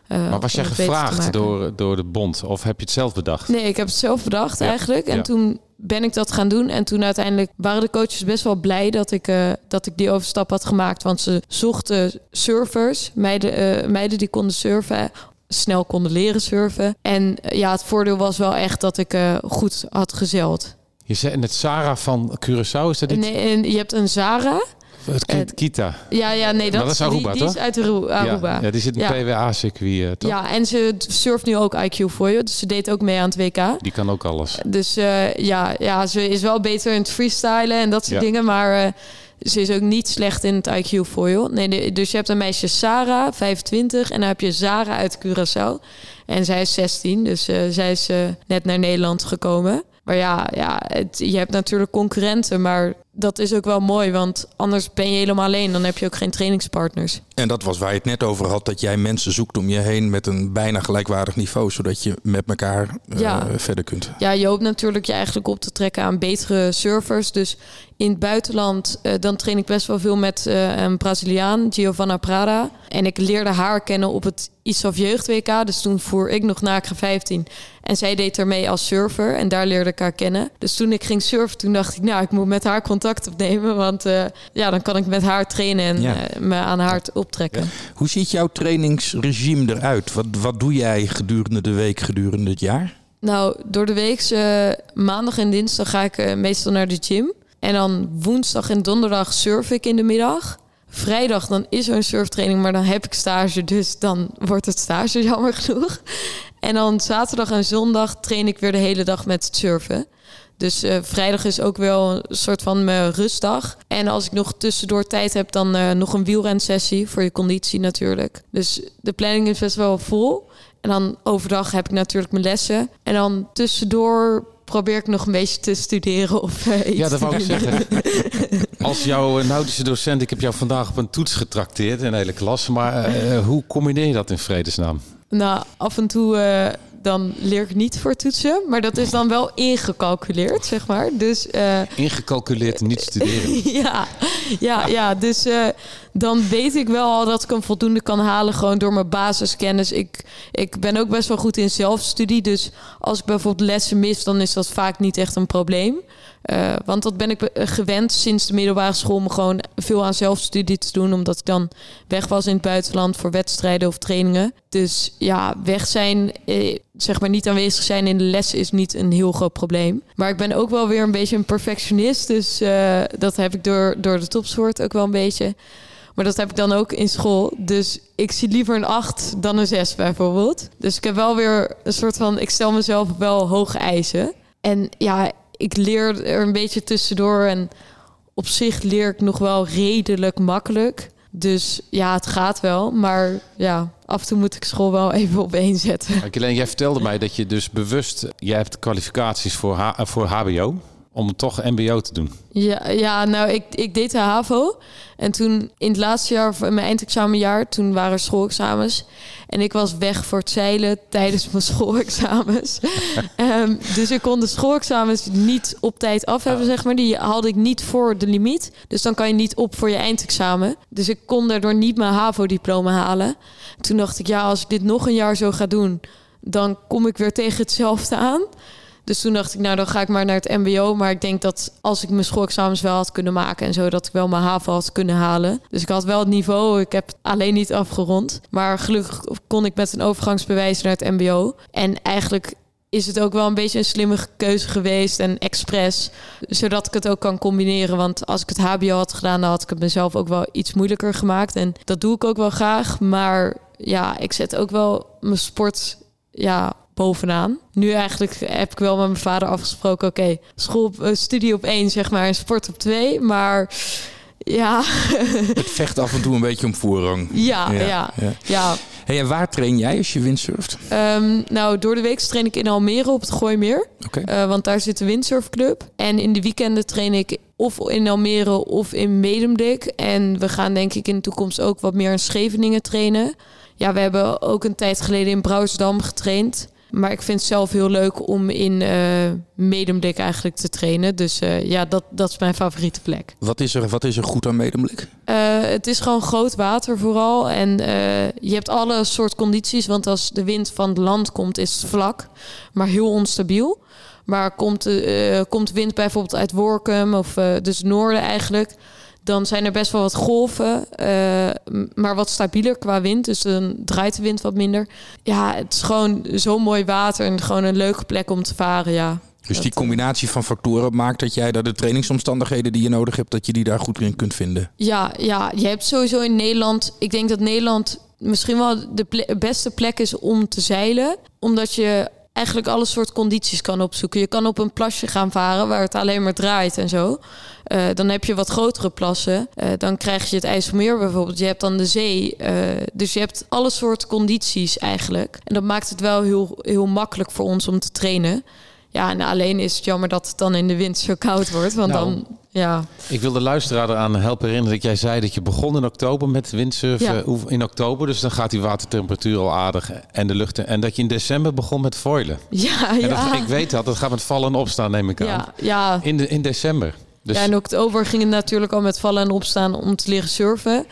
Uh, maar was jij gevraagd door, door de bond of heb je het zelf bedacht? Nee, ik heb het zelf bedacht ja. eigenlijk. En ja. toen ben ik dat gaan doen. En toen uiteindelijk waren de coaches best wel blij dat ik, uh, dat ik die overstap had gemaakt. Want ze zochten surfers, meiden, uh, meiden die konden surfen snel konden leren surfen. En ja, het voordeel was wel echt dat ik goed had gezeld. Je zei net Sarah van Curaçao, is dat niet? Nee, en je hebt een Zara. Het Kita. Ja, ja, nee, dat, dat is Aruba, die, toch? die is uit Aruba. Ja, ja die zit in ja. PWA-circuit, uh, toch? Ja, en ze surft nu ook IQ voor je. Dus ze deed ook mee aan het WK. Die kan ook alles. Dus uh, ja, ja, ze is wel beter in het freestylen en dat soort dingen. Maar uh, ze is ook niet slecht in het IQ voor je. Nee, de, dus je hebt een meisje Sarah, 25. En dan heb je Zara uit Curaçao. En zij is 16, dus zij is net naar Nederland gekomen. Maar ja, ja het, je hebt natuurlijk concurrenten, maar dat is ook wel mooi, want anders ben je helemaal alleen. Dan heb je ook geen trainingspartners. En dat was waar je het net over had, dat jij mensen zoekt om je heen met een bijna gelijkwaardig niveau, zodat je met elkaar uh, ja. verder kunt. Ja, je hoopt natuurlijk je eigenlijk op te trekken aan betere servers. Dus in het buitenland, uh, dan train ik best wel veel met uh, een Braziliaan, Giovanna Prada. En ik leerde haar kennen op het ISAF Jeugd WK. Dus toen voer ik nog naar 15. En zij deed ermee als surfer en daar leerde ik haar kennen. Dus toen ik ging surfen, toen dacht ik, nou, ik moet met haar contact contact opnemen. Want eh, ja, dan kan ik met haar trainen en Ja. eh, me aan haar optrekken. Hoe ziet jouw trainingsregime eruit? Wat, wat doe jij gedurende de week, gedurende het jaar? Nou, door de week, eh, maandag en dinsdag ga ik meestal naar de gym. En dan woensdag en donderdag surf ik in de middag. Vrijdag dan is er een surftraining, maar dan heb ik stage, dus dan wordt het stage jammer genoeg. En dan zaterdag en zondag train ik weer de hele dag met het surfen. Dus eh, vrijdag is ook wel een soort van mijn rustdag. En als ik nog tussendoor tijd heb, dan eh, nog een wielrensessie voor je conditie natuurlijk. Dus de planning is best wel vol. En dan overdag heb ik natuurlijk mijn lessen. En dan tussendoor probeer ik nog een beetje te studeren of eh, iets Ja, dat wou ik zeggen. Als jouw nautische docent, ik heb jou vandaag op een toets getrakteerd in de hele klas. Maar hoe combineer je dat in vredesnaam? Nou, af en toe dan leer ik niet voor toetsen. Maar dat is dan wel ingecalculeerd, zeg maar. Dus eh, Ingecalculeerd niet studeren. ja, ja, ja, dus eh, dan weet ik wel al dat ik een voldoende kan halen gewoon door mijn basiskennis. Ik, ik ben ook best wel goed in zelfstudie, dus als ik bijvoorbeeld lessen mis, dan is dat vaak niet echt een probleem. Eh, want dat ben ik be- gewend sinds de middelbare school om gewoon veel aan zelfstudie te doen, omdat ik dan weg was in het buitenland voor wedstrijden of trainingen. Dus ja, weg zijn, eh, zeg maar niet aanwezig zijn in de lessen is niet een heel groot probleem. Maar ik ben ook wel weer een beetje een perfectionist, dus eh, dat heb ik door, door de topsport ook wel een beetje. Maar dat heb ik dan ook in school. Dus ik zie liever een 8 dan een 6 bijvoorbeeld. Dus ik heb wel weer een soort van... Ik stel mezelf wel hoge eisen. En ja, ik leer er een beetje tussendoor. En op zich leer ik nog wel redelijk makkelijk. Dus ja, het gaat wel. Maar ja, af en toe moet ik school wel even op één zetten. Helene, jij vertelde mij dat je dus bewust... Jij hebt kwalificaties voor, eh, voor hbo om toch mbo te doen. Ja, ja nou, ik, ik deed de HAVO. En toen in het laatste jaar van mijn eindexamenjaar, toen waren er schoolexamens. En ik was weg voor het zeilen tijdens mijn schoolexamens. Ehm, dus ik kon de schoolexamens niet op tijd af hebben, zeg maar. Die haalde ik niet voor de limiet. Dus dan kan je niet op voor je eindexamen. Dus ik kon daardoor niet mijn HAVO-diploma halen. Toen dacht ik, ja, als ik dit nog een jaar zo ga doen, dan kom ik weer tegen hetzelfde aan. Dus toen dacht ik, nou dan ga ik maar naar het MBO. Maar ik denk dat als ik mijn schoolexamens wel had kunnen maken en zo, dat ik wel mijn HAVO had kunnen halen. Dus ik had wel het niveau. Ik heb het alleen niet afgerond. Maar gelukkig kon ik met een overgangsbewijs naar het MBO. En eigenlijk is het ook wel een beetje een slimme keuze geweest en expres. Zodat ik het ook kan combineren. Want als ik het HBO had gedaan, dan had ik het mezelf ook wel iets moeilijker gemaakt. En dat doe ik ook wel graag. Maar ja, ik zet ook wel mijn sport ja, bovenaan. Nu eigenlijk heb ik wel met mijn vader afgesproken... oké, school, op- eh, studie op één, zeg maar, en sport op twee. Maar ja, Het vecht af en toe een beetje om voorrang. ja, Ja, ja, ja. ja. Hey, en waar train jij als je windsurft? Ehm, nou, door de week train ik in Almere op het Gooimeer. Oké. Eh, want daar zit de windsurfclub. En in de weekenden train ik of in Almere of in Medemblik. En we gaan denk ik in de toekomst ook wat meer in Scheveningen trainen. Ja, we hebben ook een tijd geleden in Brouwersdam getraind. Maar ik vind het zelf heel leuk om in eh Medemblik eigenlijk te trainen. Dus eh, ja, dat, dat is mijn favoriete plek. Wat is er, wat is er goed aan medemblik? Eh, het is gewoon groot water vooral. En je hebt alle soort condities. Want als de wind van het land komt, is het vlak. Maar heel onstabiel. Maar komt komt wind bijvoorbeeld uit Workum of dus noorden eigenlijk... dan zijn er best wel wat golven. eh, maar wat stabieler qua wind. Dus dan draait de wind wat minder. Ja, het is gewoon zo'n mooi water. En gewoon een leuke plek om te varen, ja. Dus die eh, combinatie van factoren maakt dat jij daar de trainingsomstandigheden die je nodig hebt, dat je die daar goed in kunt vinden. Ja, ja, je hebt sowieso in Nederland. Ik denk dat Nederland misschien wel de ple- beste plek is om te zeilen. Omdat je eigenlijk alle soort condities kan opzoeken. Je kan op een plasje gaan varen waar het alleen maar draait en zo. Eh, dan heb je wat grotere plassen. Eh, dan krijg je het IJsselmeer bijvoorbeeld. Je hebt dan de zee. Eh, dus je hebt alle soort condities eigenlijk. En dat maakt het wel heel, heel makkelijk voor ons om te trainen. Ja, en alleen is het jammer dat het dan in de wind zo koud wordt. Want Nou, dan, ja... Ik wil de luisteraar eraan helpen herinneren dat jij zei dat je begon in oktober met windsurfen. Ja. In oktober, dus dan gaat die watertemperatuur al aardig en de lucht. En dat je in december begon met foilen. Ja, En ja. dat, ik weet dat, dat gaat met vallen en opstaan, neem ik aan. Ja, ja. In, de, in december. Dus ja, in oktober ging het natuurlijk al met vallen en opstaan om te leren surfen.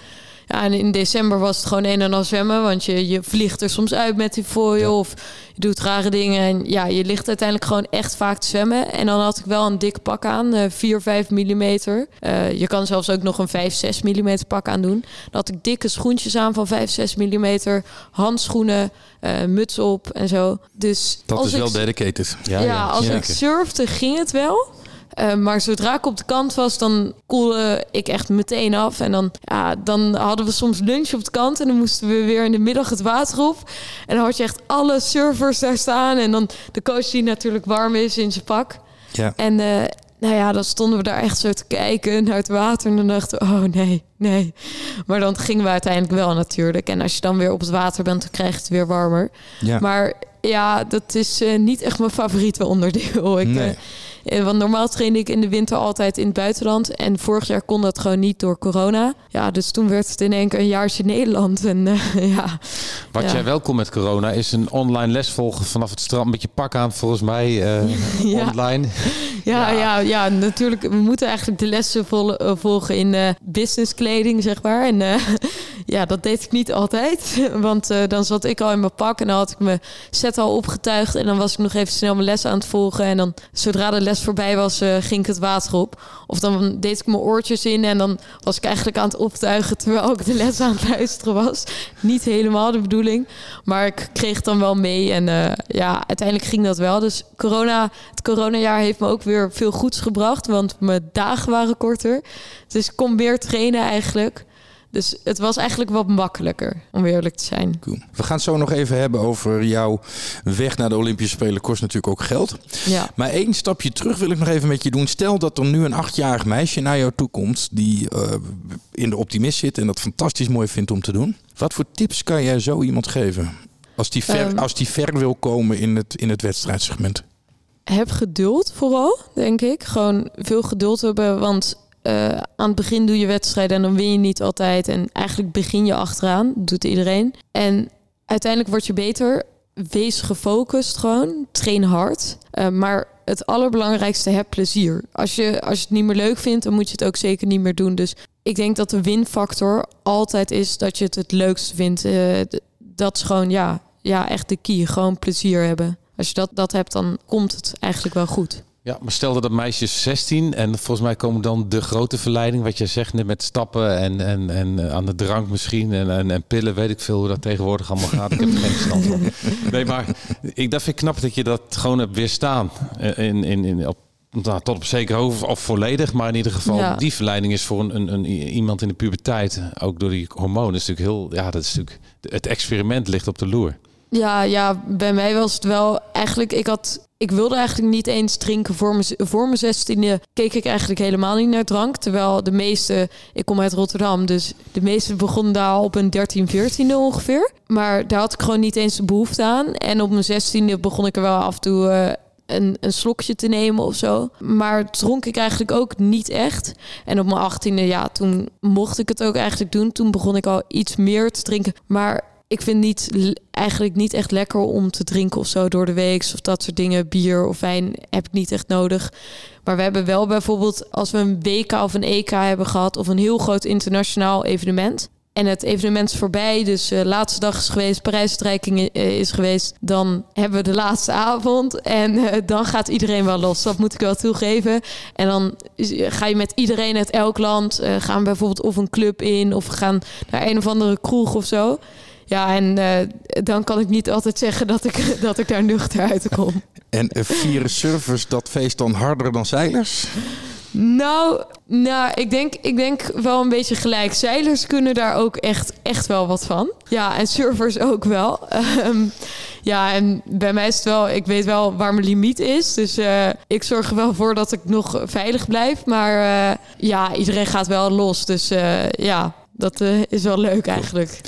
Ja, en in december was het gewoon een en al zwemmen. Want je, je vliegt er soms uit met die foil of je doet rare dingen. En ja, je ligt uiteindelijk gewoon echt vaak te zwemmen. En dan had ik wel een dik pak aan, eh 4, 5 millimeter. Eh, je kan zelfs ook nog een 5, 6 millimeter pak aan doen. Dan had ik dikke schoentjes aan van 5, 6 millimeter. Handschoenen, eh, muts op en zo. Dus Dat als is ik wel dedicated. ja, als ik surfde ging het wel. Eh, maar zodra ik op de kant was, dan koelde ik echt meteen af. En dan, ja, dan hadden we soms lunch op de kant. En dan moesten we weer in de middag het water op. En dan had je echt alle surfers daar staan. En dan de coach die natuurlijk warm is in zijn pak. Ja. En eh, nou ja, dan stonden we daar echt zo te kijken naar het water. En dan dachten we, oh nee, nee. Maar dan gingen we uiteindelijk wel natuurlijk. En als je dan weer op het water bent, dan krijg je het weer warmer. Ja. Maar ja, dat is eh, niet echt mijn favoriete onderdeel. Ik, Nee. Eh, want normaal trainde ik in de winter altijd in het buitenland. En vorig jaar kon dat gewoon niet door corona. Ja, dus toen werd het in één keer een jaartje Nederland. En eh, ja, Wat Ja. jij welkom met corona is een online les volgen vanaf het strand met je pak aan, volgens mij, eh, Ja. online. ja, Ja. ja. Ja, natuurlijk. We moeten eigenlijk de lessen vol- volgen in businesskleding, zeg maar. En ja, dat deed ik niet altijd. Want eh, dan zat ik al in mijn pak en dan had ik mijn set al opgetuigd. En dan was ik nog even snel mijn les aan het volgen. En dan, zodra de les voorbij was, eh, ging ik het water op. Of dan deed ik mijn oortjes in en dan was ik eigenlijk aan het optuigen terwijl ik de les aan het luisteren was. Niet helemaal de bedoeling. Maar ik kreeg het dan wel mee. En eh, ja, uiteindelijk ging dat wel. Dus corona, het coronajaar heeft me ook weer veel goeds gebracht. Want mijn dagen waren korter. Dus ik kon meer trainen eigenlijk. Dus het was eigenlijk wat makkelijker, om eerlijk te zijn. Cool. We gaan het zo nog even hebben over jouw weg naar de Olympische Spelen. Kost natuurlijk ook geld. Ja. Maar één stapje terug wil ik nog even met je doen. Stel dat er nu een achtjarig meisje naar jou toe komt die eh, in de optimist zit en dat fantastisch mooi vindt om te doen. Wat voor tips kan jij zo iemand geven? Als die ver, Ehm. als die ver wil komen in het, in het wedstrijdsegment. Heb geduld vooral, denk ik. Gewoon veel geduld hebben, want eh, aan het begin doe je wedstrijden en dan win je niet altijd. En eigenlijk begin je achteraan, doet iedereen. En uiteindelijk word je beter. Wees gefocust gewoon, train hard. Eh, maar het allerbelangrijkste, heb plezier. Als je, als je het niet meer leuk vindt, dan moet je het ook zeker niet meer doen. Dus ik denk dat de winfactor altijd is dat je het het leukste vindt. Eh, dat is gewoon, ja, ja, echt de key. Gewoon plezier hebben. Als je dat, dat hebt, dan komt het eigenlijk wel goed. Ja, maar stel dat dat meisje is 16 en volgens mij komen dan de grote verleiding, wat je zegt, net met stappen en, en, en eh, aan de drank misschien en, en, en pillen, weet ik veel hoe dat tegenwoordig allemaal gaat. Ik heb er geen verstand van. Nee, maar ik, dat vind ik knap dat je dat gewoon hebt weerstaan. Eh, In, in, in, op, nou, tot op zeker hoogte of volledig, maar in ieder geval Ja. die verleiding is voor een, een, een, iemand in de puberteit, ook door die hormonen, is natuurlijk heel, ja, dat is natuurlijk, het experiment ligt op de loer. Ja, ja, bij mij was het wel eigenlijk. Ik had. Ik wilde eigenlijk niet eens drinken voor mijn, voor mijn zestiende. Keek ik eigenlijk helemaal niet naar drank. Terwijl de meeste. Ik kom uit Rotterdam, dus de meeste begonnen daar op een 13, 14e ongeveer. Maar daar had ik gewoon niet eens de behoefte aan. En op mijn zestiende begon ik er wel af en toe. eh, een, een slokje te nemen of zo. Maar dronk ik eigenlijk ook niet echt. En op mijn achttiende, ja, toen mocht ik het ook eigenlijk doen. Toen begon ik al iets meer te drinken. Maar ik vind niet eigenlijk niet echt lekker om te drinken of zo door de week of dat soort dingen. Bier of wijn heb ik niet echt nodig. Maar we hebben wel bijvoorbeeld als we een WK of een EK hebben gehad of een heel groot internationaal evenement. En het evenement is voorbij, dus de laatste dag is geweest, prijsstrijking eh, is geweest. Dan hebben we de laatste avond en eh, dan gaat iedereen wel los. Dat moet ik wel toegeven. En dan ga je met iedereen uit elk land, eh, gaan bijvoorbeeld of een club in of we gaan naar een of andere kroeg of zo. Ja, en eh, dan kan ik niet altijd zeggen dat ik, dat ik daar nuchter uit kom. En eh, vieren surfers dat feest dan harder dan zeilers? Nou, nou ik, denk, ik denk wel een beetje gelijk. Zeilers kunnen daar ook echt, echt wel wat van. Ja, en surfers ook wel. Ehm, ja, en bij mij is het wel... Ik weet wel waar mijn limiet is. Dus eh, ik zorg er wel voor dat ik nog veilig blijf. Maar ja, iedereen gaat wel los. Dus ja, dat eh, is wel leuk eigenlijk.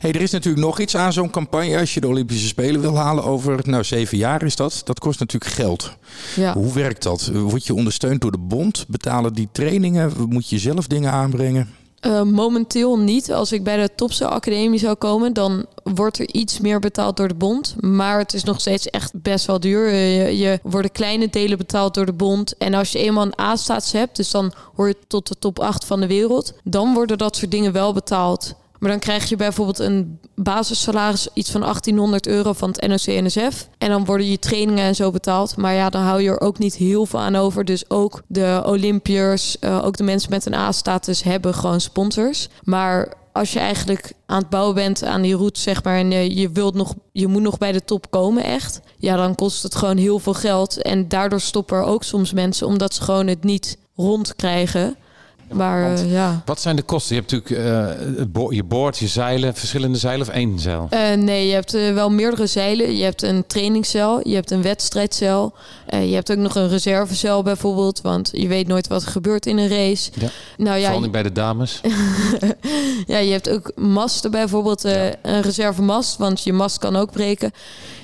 Hey, er is natuurlijk nog iets aan zo'n campagne. Als je de Olympische Spelen wil halen over nou, zeven jaar is dat. Dat kost natuurlijk geld. Ja. Hoe werkt dat? Word je ondersteund door de bond? Betalen die trainingen? Moet je zelf dingen aanbrengen? Uh, momenteel niet. Als ik bij de Topse Academie zou komen, dan wordt er iets meer betaald door de bond. Maar het is nog steeds echt best wel duur. Je, je worden kleine delen betaald door de bond. En als je eenmaal een A-staats hebt, dus dan hoor je tot de top 8 van de wereld, dan worden dat soort dingen wel betaald. Maar dan krijg je bijvoorbeeld een basissalaris, iets van 1800 euro van het NOC-NSF. En dan worden je trainingen en zo betaald. Maar ja, dan hou je er ook niet heel veel aan over. Dus ook de Olympiërs, uh, ook de mensen met een A-status hebben gewoon sponsors. Maar als je eigenlijk aan het bouwen bent aan die route, zeg maar, en je, je wilt nog, je moet nog bij de top komen, echt. Ja, dan kost het gewoon heel veel geld. En daardoor stoppen er ook soms mensen, omdat ze gewoon het niet rondkrijgen. Maar uh, ja. Wat zijn de kosten? Je hebt natuurlijk uh, je boord, je zeilen, verschillende zeilen of één zeil? Uh, nee, je hebt wel meerdere zeilen. Je hebt een trainingszeil, je hebt een wedstrijdzeil. je hebt ook nog een reservezeil bijvoorbeeld, want je weet nooit wat er gebeurt in een race. Ja. Nou, ja, Vooral niet bij de dames. ja, je hebt ook masten bijvoorbeeld, ja. een reservemast, want je mast kan ook breken.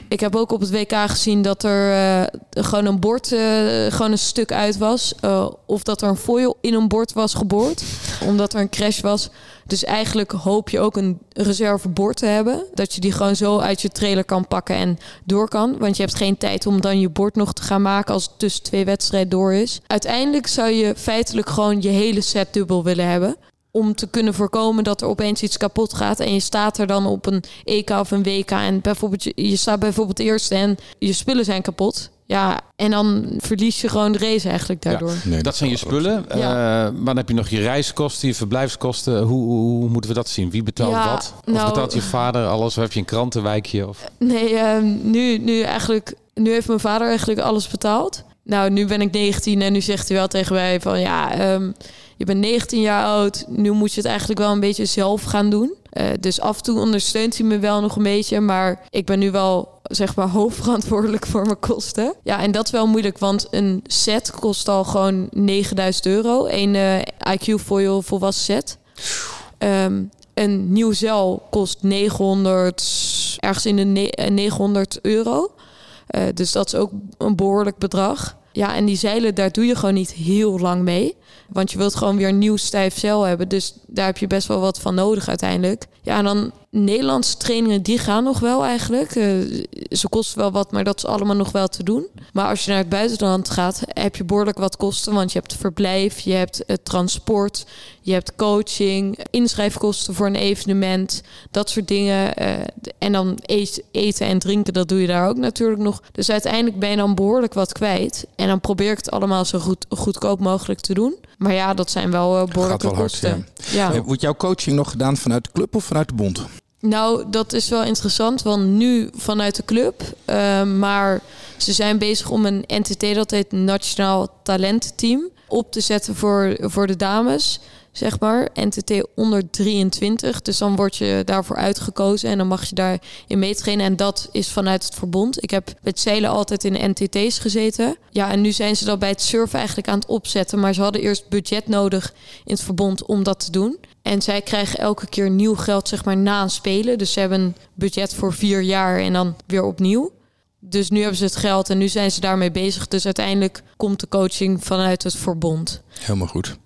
Ik heb ook op het WK gezien dat er uh, gewoon een bord, uh, gewoon een stuk uit was. Uh, of dat er een foil in een bord was geboord, omdat er een crash was. Dus eigenlijk hoop je ook een reservebord te hebben. Dat je die gewoon zo uit je trailer kan pakken en door kan. Want je hebt geen tijd om dan je bord nog te gaan maken als het tussen twee wedstrijden door is. Uiteindelijk zou je feitelijk gewoon je hele set dubbel willen hebben om te kunnen voorkomen dat er opeens iets kapot gaat. En je staat er dan op een EK of een WK. En bijvoorbeeld, je, staat bijvoorbeeld eerst en je spullen zijn kapot. Ja, en dan verlies je gewoon de race eigenlijk daardoor. Ja, nee, dat zijn je spullen. Ja. Uh, maar dan heb je nog je reiskosten, je verblijfskosten. Hoe, hoe, moeten we dat zien? Wie betaalt ja, wat? Of nou, betaalt je vader alles? Of heb je een krantenwijkje? Of? Nee, uh, nu, nu eigenlijk... Nu heeft mijn vader eigenlijk alles betaald. Nou, nu ben ik 19 en nu zegt hij wel tegen mij van... Ja, um, je bent 19 jaar oud, nu moet je het eigenlijk wel een beetje zelf gaan doen. Uh, dus af en toe ondersteunt hij me wel nog een beetje, maar ik ben nu wel zeg maar hoofdverantwoordelijk voor mijn kosten. Ja, en dat is wel moeilijk, want een set kost al gewoon 9000 euro. Een uh, IQ foil volwassen set. Um, een nieuw zeil kost 900, ergens in de ne 900 euro. Uh, dus dat is ook een behoorlijk bedrag. Ja, en die zeilen, daar doe je gewoon niet heel lang mee. Want je wilt gewoon weer een nieuw stijf cel hebben. Dus daar heb je best wel wat van nodig uiteindelijk. Ja, en dan Nederlandse trainingen, die gaan nog wel eigenlijk. Uh, ze kosten wel wat, maar dat is allemaal nog wel te doen. Maar als je naar het buitenland gaat, heb je behoorlijk wat kosten. Want je hebt verblijf, je hebt het transport, je hebt coaching, inschrijfkosten voor een evenement, dat soort dingen. Uh, en dan eten en drinken, dat doe je daar ook natuurlijk nog. Dus uiteindelijk ben je dan behoorlijk wat kwijt. En dan probeer ik het allemaal zo goed, goedkoop mogelijk te doen. Maar ja, dat zijn wel behoorlijke wel kosten. Hard, ja. Ja. Wordt jouw coaching nog gedaan vanuit de club of vanuit de bond? Nou, dat is wel interessant, want nu vanuit de club. Uh, maar ze zijn bezig om een NTT, dat heet Nationaal Talententeam, op te zetten voor, voor de dames. Zeg maar, NTT onder 23. Dus dan word je daarvoor uitgekozen en dan mag je daarin meetrainen. En dat is vanuit het verbond. Ik heb met zeilen altijd in NTT's gezeten. Ja, en nu zijn ze dat bij het surfen eigenlijk aan het opzetten. Maar ze hadden eerst budget nodig in het verbond om dat te doen. En zij krijgen elke keer nieuw geld, zeg maar, na een spelen. Dus ze hebben een budget voor vier jaar en dan weer opnieuw. Dus nu hebben ze het geld en nu zijn ze daarmee bezig. Dus uiteindelijk komt de coaching vanuit het verbond. Helemaal goed.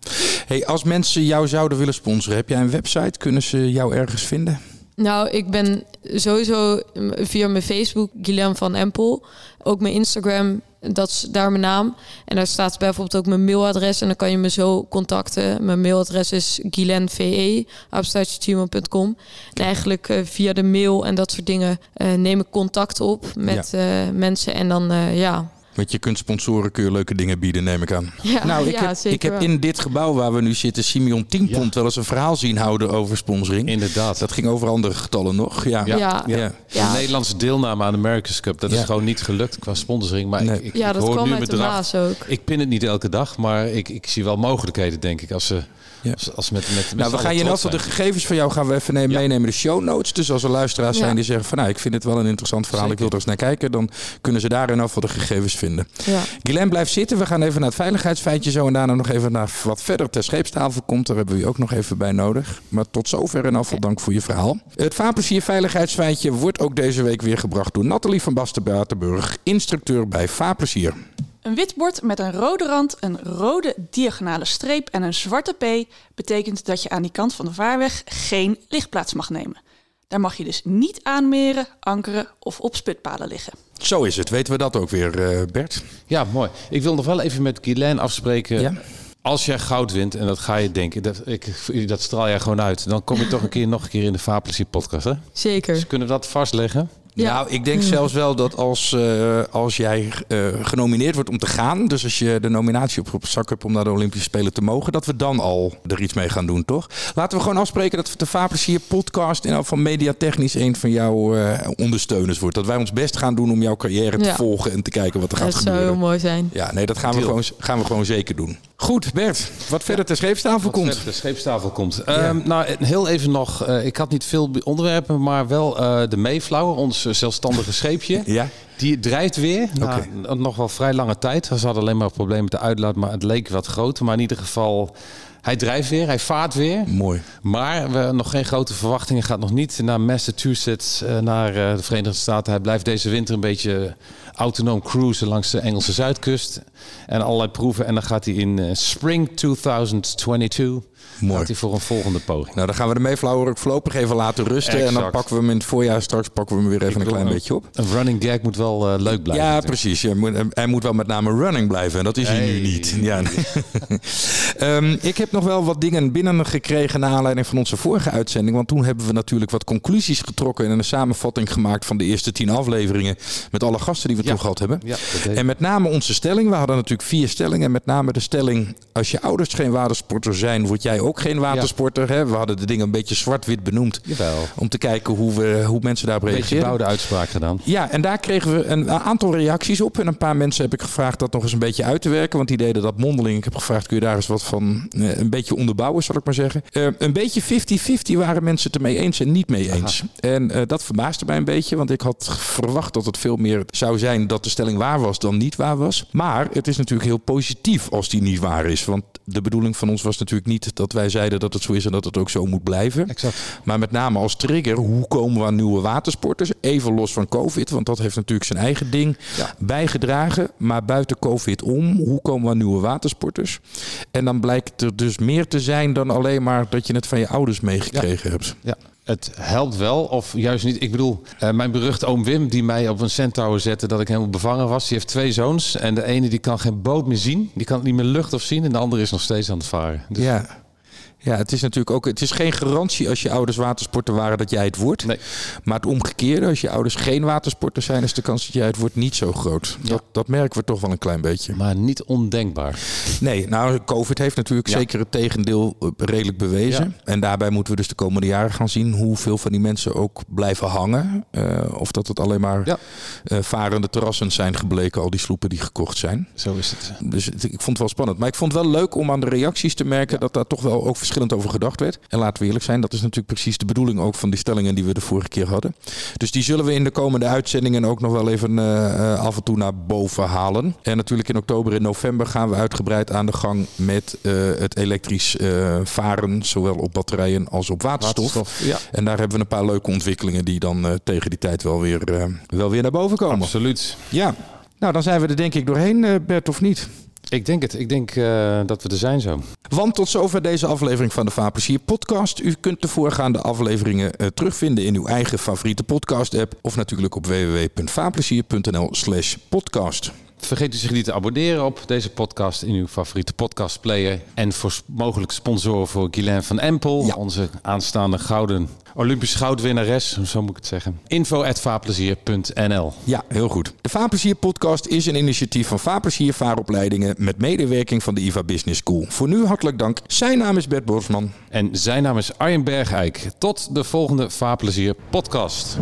Hey, als mensen jou zouden willen sponsoren, heb jij een website? Kunnen ze jou ergens vinden? Nou, ik ben sowieso via mijn Facebook, Guillaume van Empel. Ook mijn Instagram, dat is daar mijn naam. En daar staat bijvoorbeeld ook mijn mailadres. En dan kan je me zo contacten. Mijn mailadres is guilenve.com. En eigenlijk uh, via de mail en dat soort dingen uh, neem ik contact op met ja. uh, mensen. En dan ja, want je kunt sponsoren, kun je leuke dingen bieden, neem ik aan. Ja, nou, ik, ja, heb, zeker ik heb in dit gebouw waar we nu zitten, Simeon Tienpont wel eens een verhaal zien houden over sponsoring. Inderdaad. Dat ging over andere getallen nog. Ja. Ja. Ja. ja. De Nederlandse deelname aan de America's Cup, dat is gewoon niet gelukt qua sponsoring. Maar nee. ik, ik, ja, dat hoor kwam nu uit de Maas ook. Ik pin het niet elke dag, maar ik, ik zie wel mogelijkheden, denk ik, als ze... Ja. Als, als met, met, met nou, we gaan je in de gegevens van jou gaan we even nemen, ja. meenemen de show notes. Dus als er luisteraars zijn die zeggen van nou, ik vind het wel een interessant verhaal, Zeker. ik wil er eens naar kijken, dan kunnen ze daar in afval de gegevens vinden. Ja. Guylaine blijft zitten. We gaan even naar het veiligheidsfeitje zo en daarna nog even naar wat verder ter scheepstafel komt. Daar hebben we je ook nog even bij nodig. Maar tot zover in afval dank voor je verhaal. Het vaarplezier veiligheidsfeitje wordt ook deze week weer gebracht door Nathalie van Basten-Batenburg, instructeur bij Vaarplezier. Een wit bord met een rode rand, een rode diagonale streep en een zwarte P betekent dat je aan die kant van de vaarweg geen lichtplaats mag nemen. Daar mag je dus niet aanmeren, ankeren of op sputpalen liggen. Zo is het. Weten we dat ook weer, eh, Bert? Ja, mooi. Ik wil nog wel even met Guylaine afspreken. Ja. Als jij goud wint, en dat ga je denken, dat, ik, dat straal jij gewoon uit. Dan kom je toch een keer nog een keer in de Fapelsie podcast. Hè? Zeker. Dus kunnen we dat vastleggen? Ja. Nou, ik denk zelfs wel dat als, eh, als jij eh, genomineerd wordt om te gaan, dus als je de nominatie op, op zak hebt om naar de Olympische Spelen te mogen, dat we dan al er iets mee gaan doen, toch? Laten we gewoon afspreken dat de Vaarplezier podcast in van mediatechnisch een van jouw eh, ondersteuners wordt. Dat wij ons best gaan doen om jouw carrière te Ja. volgen en te kijken wat er gaat Dat zou gebeuren. heel mooi zijn. Ja, nee, dat gaan we, gewoon, gaan we gewoon zeker doen. Goed, Bert, wat verder ter scheepstafel Wat komt. verder De scheepstafel komt. Ehm, nou, en heel even nog. eh, ik had niet veel onderwerpen, maar wel eh, de Mayflower, ons eh, zelfstandige scheepje. Ja, Die drijft weer. Na nog wel vrij lange tijd. Ze hadden alleen maar een probleem met de uitlaat, maar het leek wat groter. Maar in ieder geval, hij drijft weer, hij vaart weer. mooi. Maar we nog geen grote verwachtingen. Gaat nog niet naar Massachusetts, eh, naar eh, de Verenigde Staten. Hij blijft deze winter een beetje autonoom cruisen langs de Engelse zuidkust. En allerlei proeven. En dan gaat hij in eh, spring 2022 Mooi. gaat hij voor een volgende poging. Nou, dan gaan we de Mayflower ook voorlopig even laten rusten. En dan pakken we hem in het voorjaar straks pakken we hem weer even een klein beetje op. Een running gag moet wel eh, leuk blijven. Ja, natuurlijk. precies. Ja, moet- hij moet wel met name running blijven. En dat is hij nu Nee. niet. Ja. Ehm, ik heb nog wel wat dingen binnen gekregen naar aanleiding van onze vorige uitzending. Want toen hebben we natuurlijk wat conclusies getrokken en een samenvatting gemaakt van de eerste tien afleveringen. Met alle gasten die we Ja. gehad hebben. Ja, En met name onze stelling. We hadden natuurlijk vier stellingen. En met name de stelling: als je ouders geen watersporter zijn, word jij ook geen watersporter. Hè? We hadden de dingen een beetje zwart-wit benoemd. Jawel. Om te kijken hoe, we, hoe mensen daarop Een beetje reageren. bouwde uitspraak gedaan. Ja, en daar kregen we een aantal reacties op. En een paar mensen heb ik gevraagd dat nog eens een beetje uit te werken. Want die deden dat mondeling. Ik heb gevraagd, kun je daar eens wat van eh, een beetje onderbouwen, zal ik maar zeggen. Eh, een beetje 50-50 waren mensen het ermee eens en niet mee eens. En eh, dat verbaasde mij een beetje. Want ik had verwacht dat het veel meer zou zijn dat de stelling waar was dan niet waar was. Maar het is natuurlijk heel positief als die niet waar is. Want de bedoeling van ons was natuurlijk niet dat wij zeiden dat het zo is en dat het ook zo moet blijven. Exact. Maar met name als trigger, hoe komen we aan nieuwe watersporters? Even los van COVID, want dat heeft natuurlijk zijn eigen ding Ja. bijgedragen. Maar buiten COVID om, hoe komen we aan nieuwe watersporters? En dan blijkt er dus meer te zijn dan alleen maar dat je het van je ouders meegekregen hebt. Ja. Het helpt wel, of juist niet. Ik bedoel, eh, mijn beruchte oom Wim, die mij op een centaur zette dat ik helemaal bevangen was. Die heeft twee zoons. En de ene die kan geen boot meer zien. Die kan niet meer lucht of zien. En de andere is nog steeds aan het varen. Dus, Ja. Ja, het is natuurlijk ook. Het is geen garantie als je ouders watersporter waren dat jij het wordt. Nee. Maar het omgekeerde, als je ouders geen watersporter zijn, is de kans dat jij het wordt niet zo groot. Dat, dat merken we toch wel een klein beetje. Maar niet ondenkbaar. Nee, nou, COVID heeft natuurlijk Ja. zeker het tegendeel eh, redelijk bewezen. En daarbij moeten we dus de komende jaren gaan zien hoeveel van die mensen ook blijven hangen. Eh, of dat het alleen maar eh, varende terrassen zijn gebleken, al die sloepen die gekocht zijn. Zo is het. Dus ik vond het wel spannend. Maar ik vond het wel leuk om aan de reacties te merken dat daar toch wel ook verschillend over gedacht werd. En laten we eerlijk zijn, dat is natuurlijk precies de bedoeling ook van die stellingen die we de vorige keer hadden. Dus die zullen we in de komende uitzendingen ook nog wel even eh, eh, af en toe naar boven halen. En natuurlijk in oktober en november gaan we uitgebreid aan de gang met eh, het elektrisch varen, zowel op batterijen als op waterstof. Ja, En daar hebben we een paar leuke ontwikkelingen die dan tegen die tijd wel weer, wel weer naar boven komen. absoluut. Ja, nou dan zijn we er denk ik doorheen, Bert, of niet? Ik denk het. Ik denk eh, dat we er zijn zo. Want tot zover deze aflevering van de Vaarplezier podcast. U kunt de voorgaande afleveringen eh, terugvinden in uw eigen favoriete podcast app. Of natuurlijk op www.vaarplezier.nl slash podcast. Vergeet u zich niet te abonneren op deze podcast in uw favoriete podcastplayer. En voor mogelijk sponsoren voor Guylaine van Empel, Ja. onze aanstaande gouden Olympisch goudwinnares, zo moet ik het zeggen. info@vaarplezier.nl. Ja, heel goed. De Vaarplezier podcast is een initiatief van Vaarplezier Vaaropleidingen met medewerking van de IVA Business School. Voor nu hartelijk dank. Zijn naam is Bert Borsman. En zijn naam is Arjen Bergijk. Tot de volgende Vaarplezier podcast.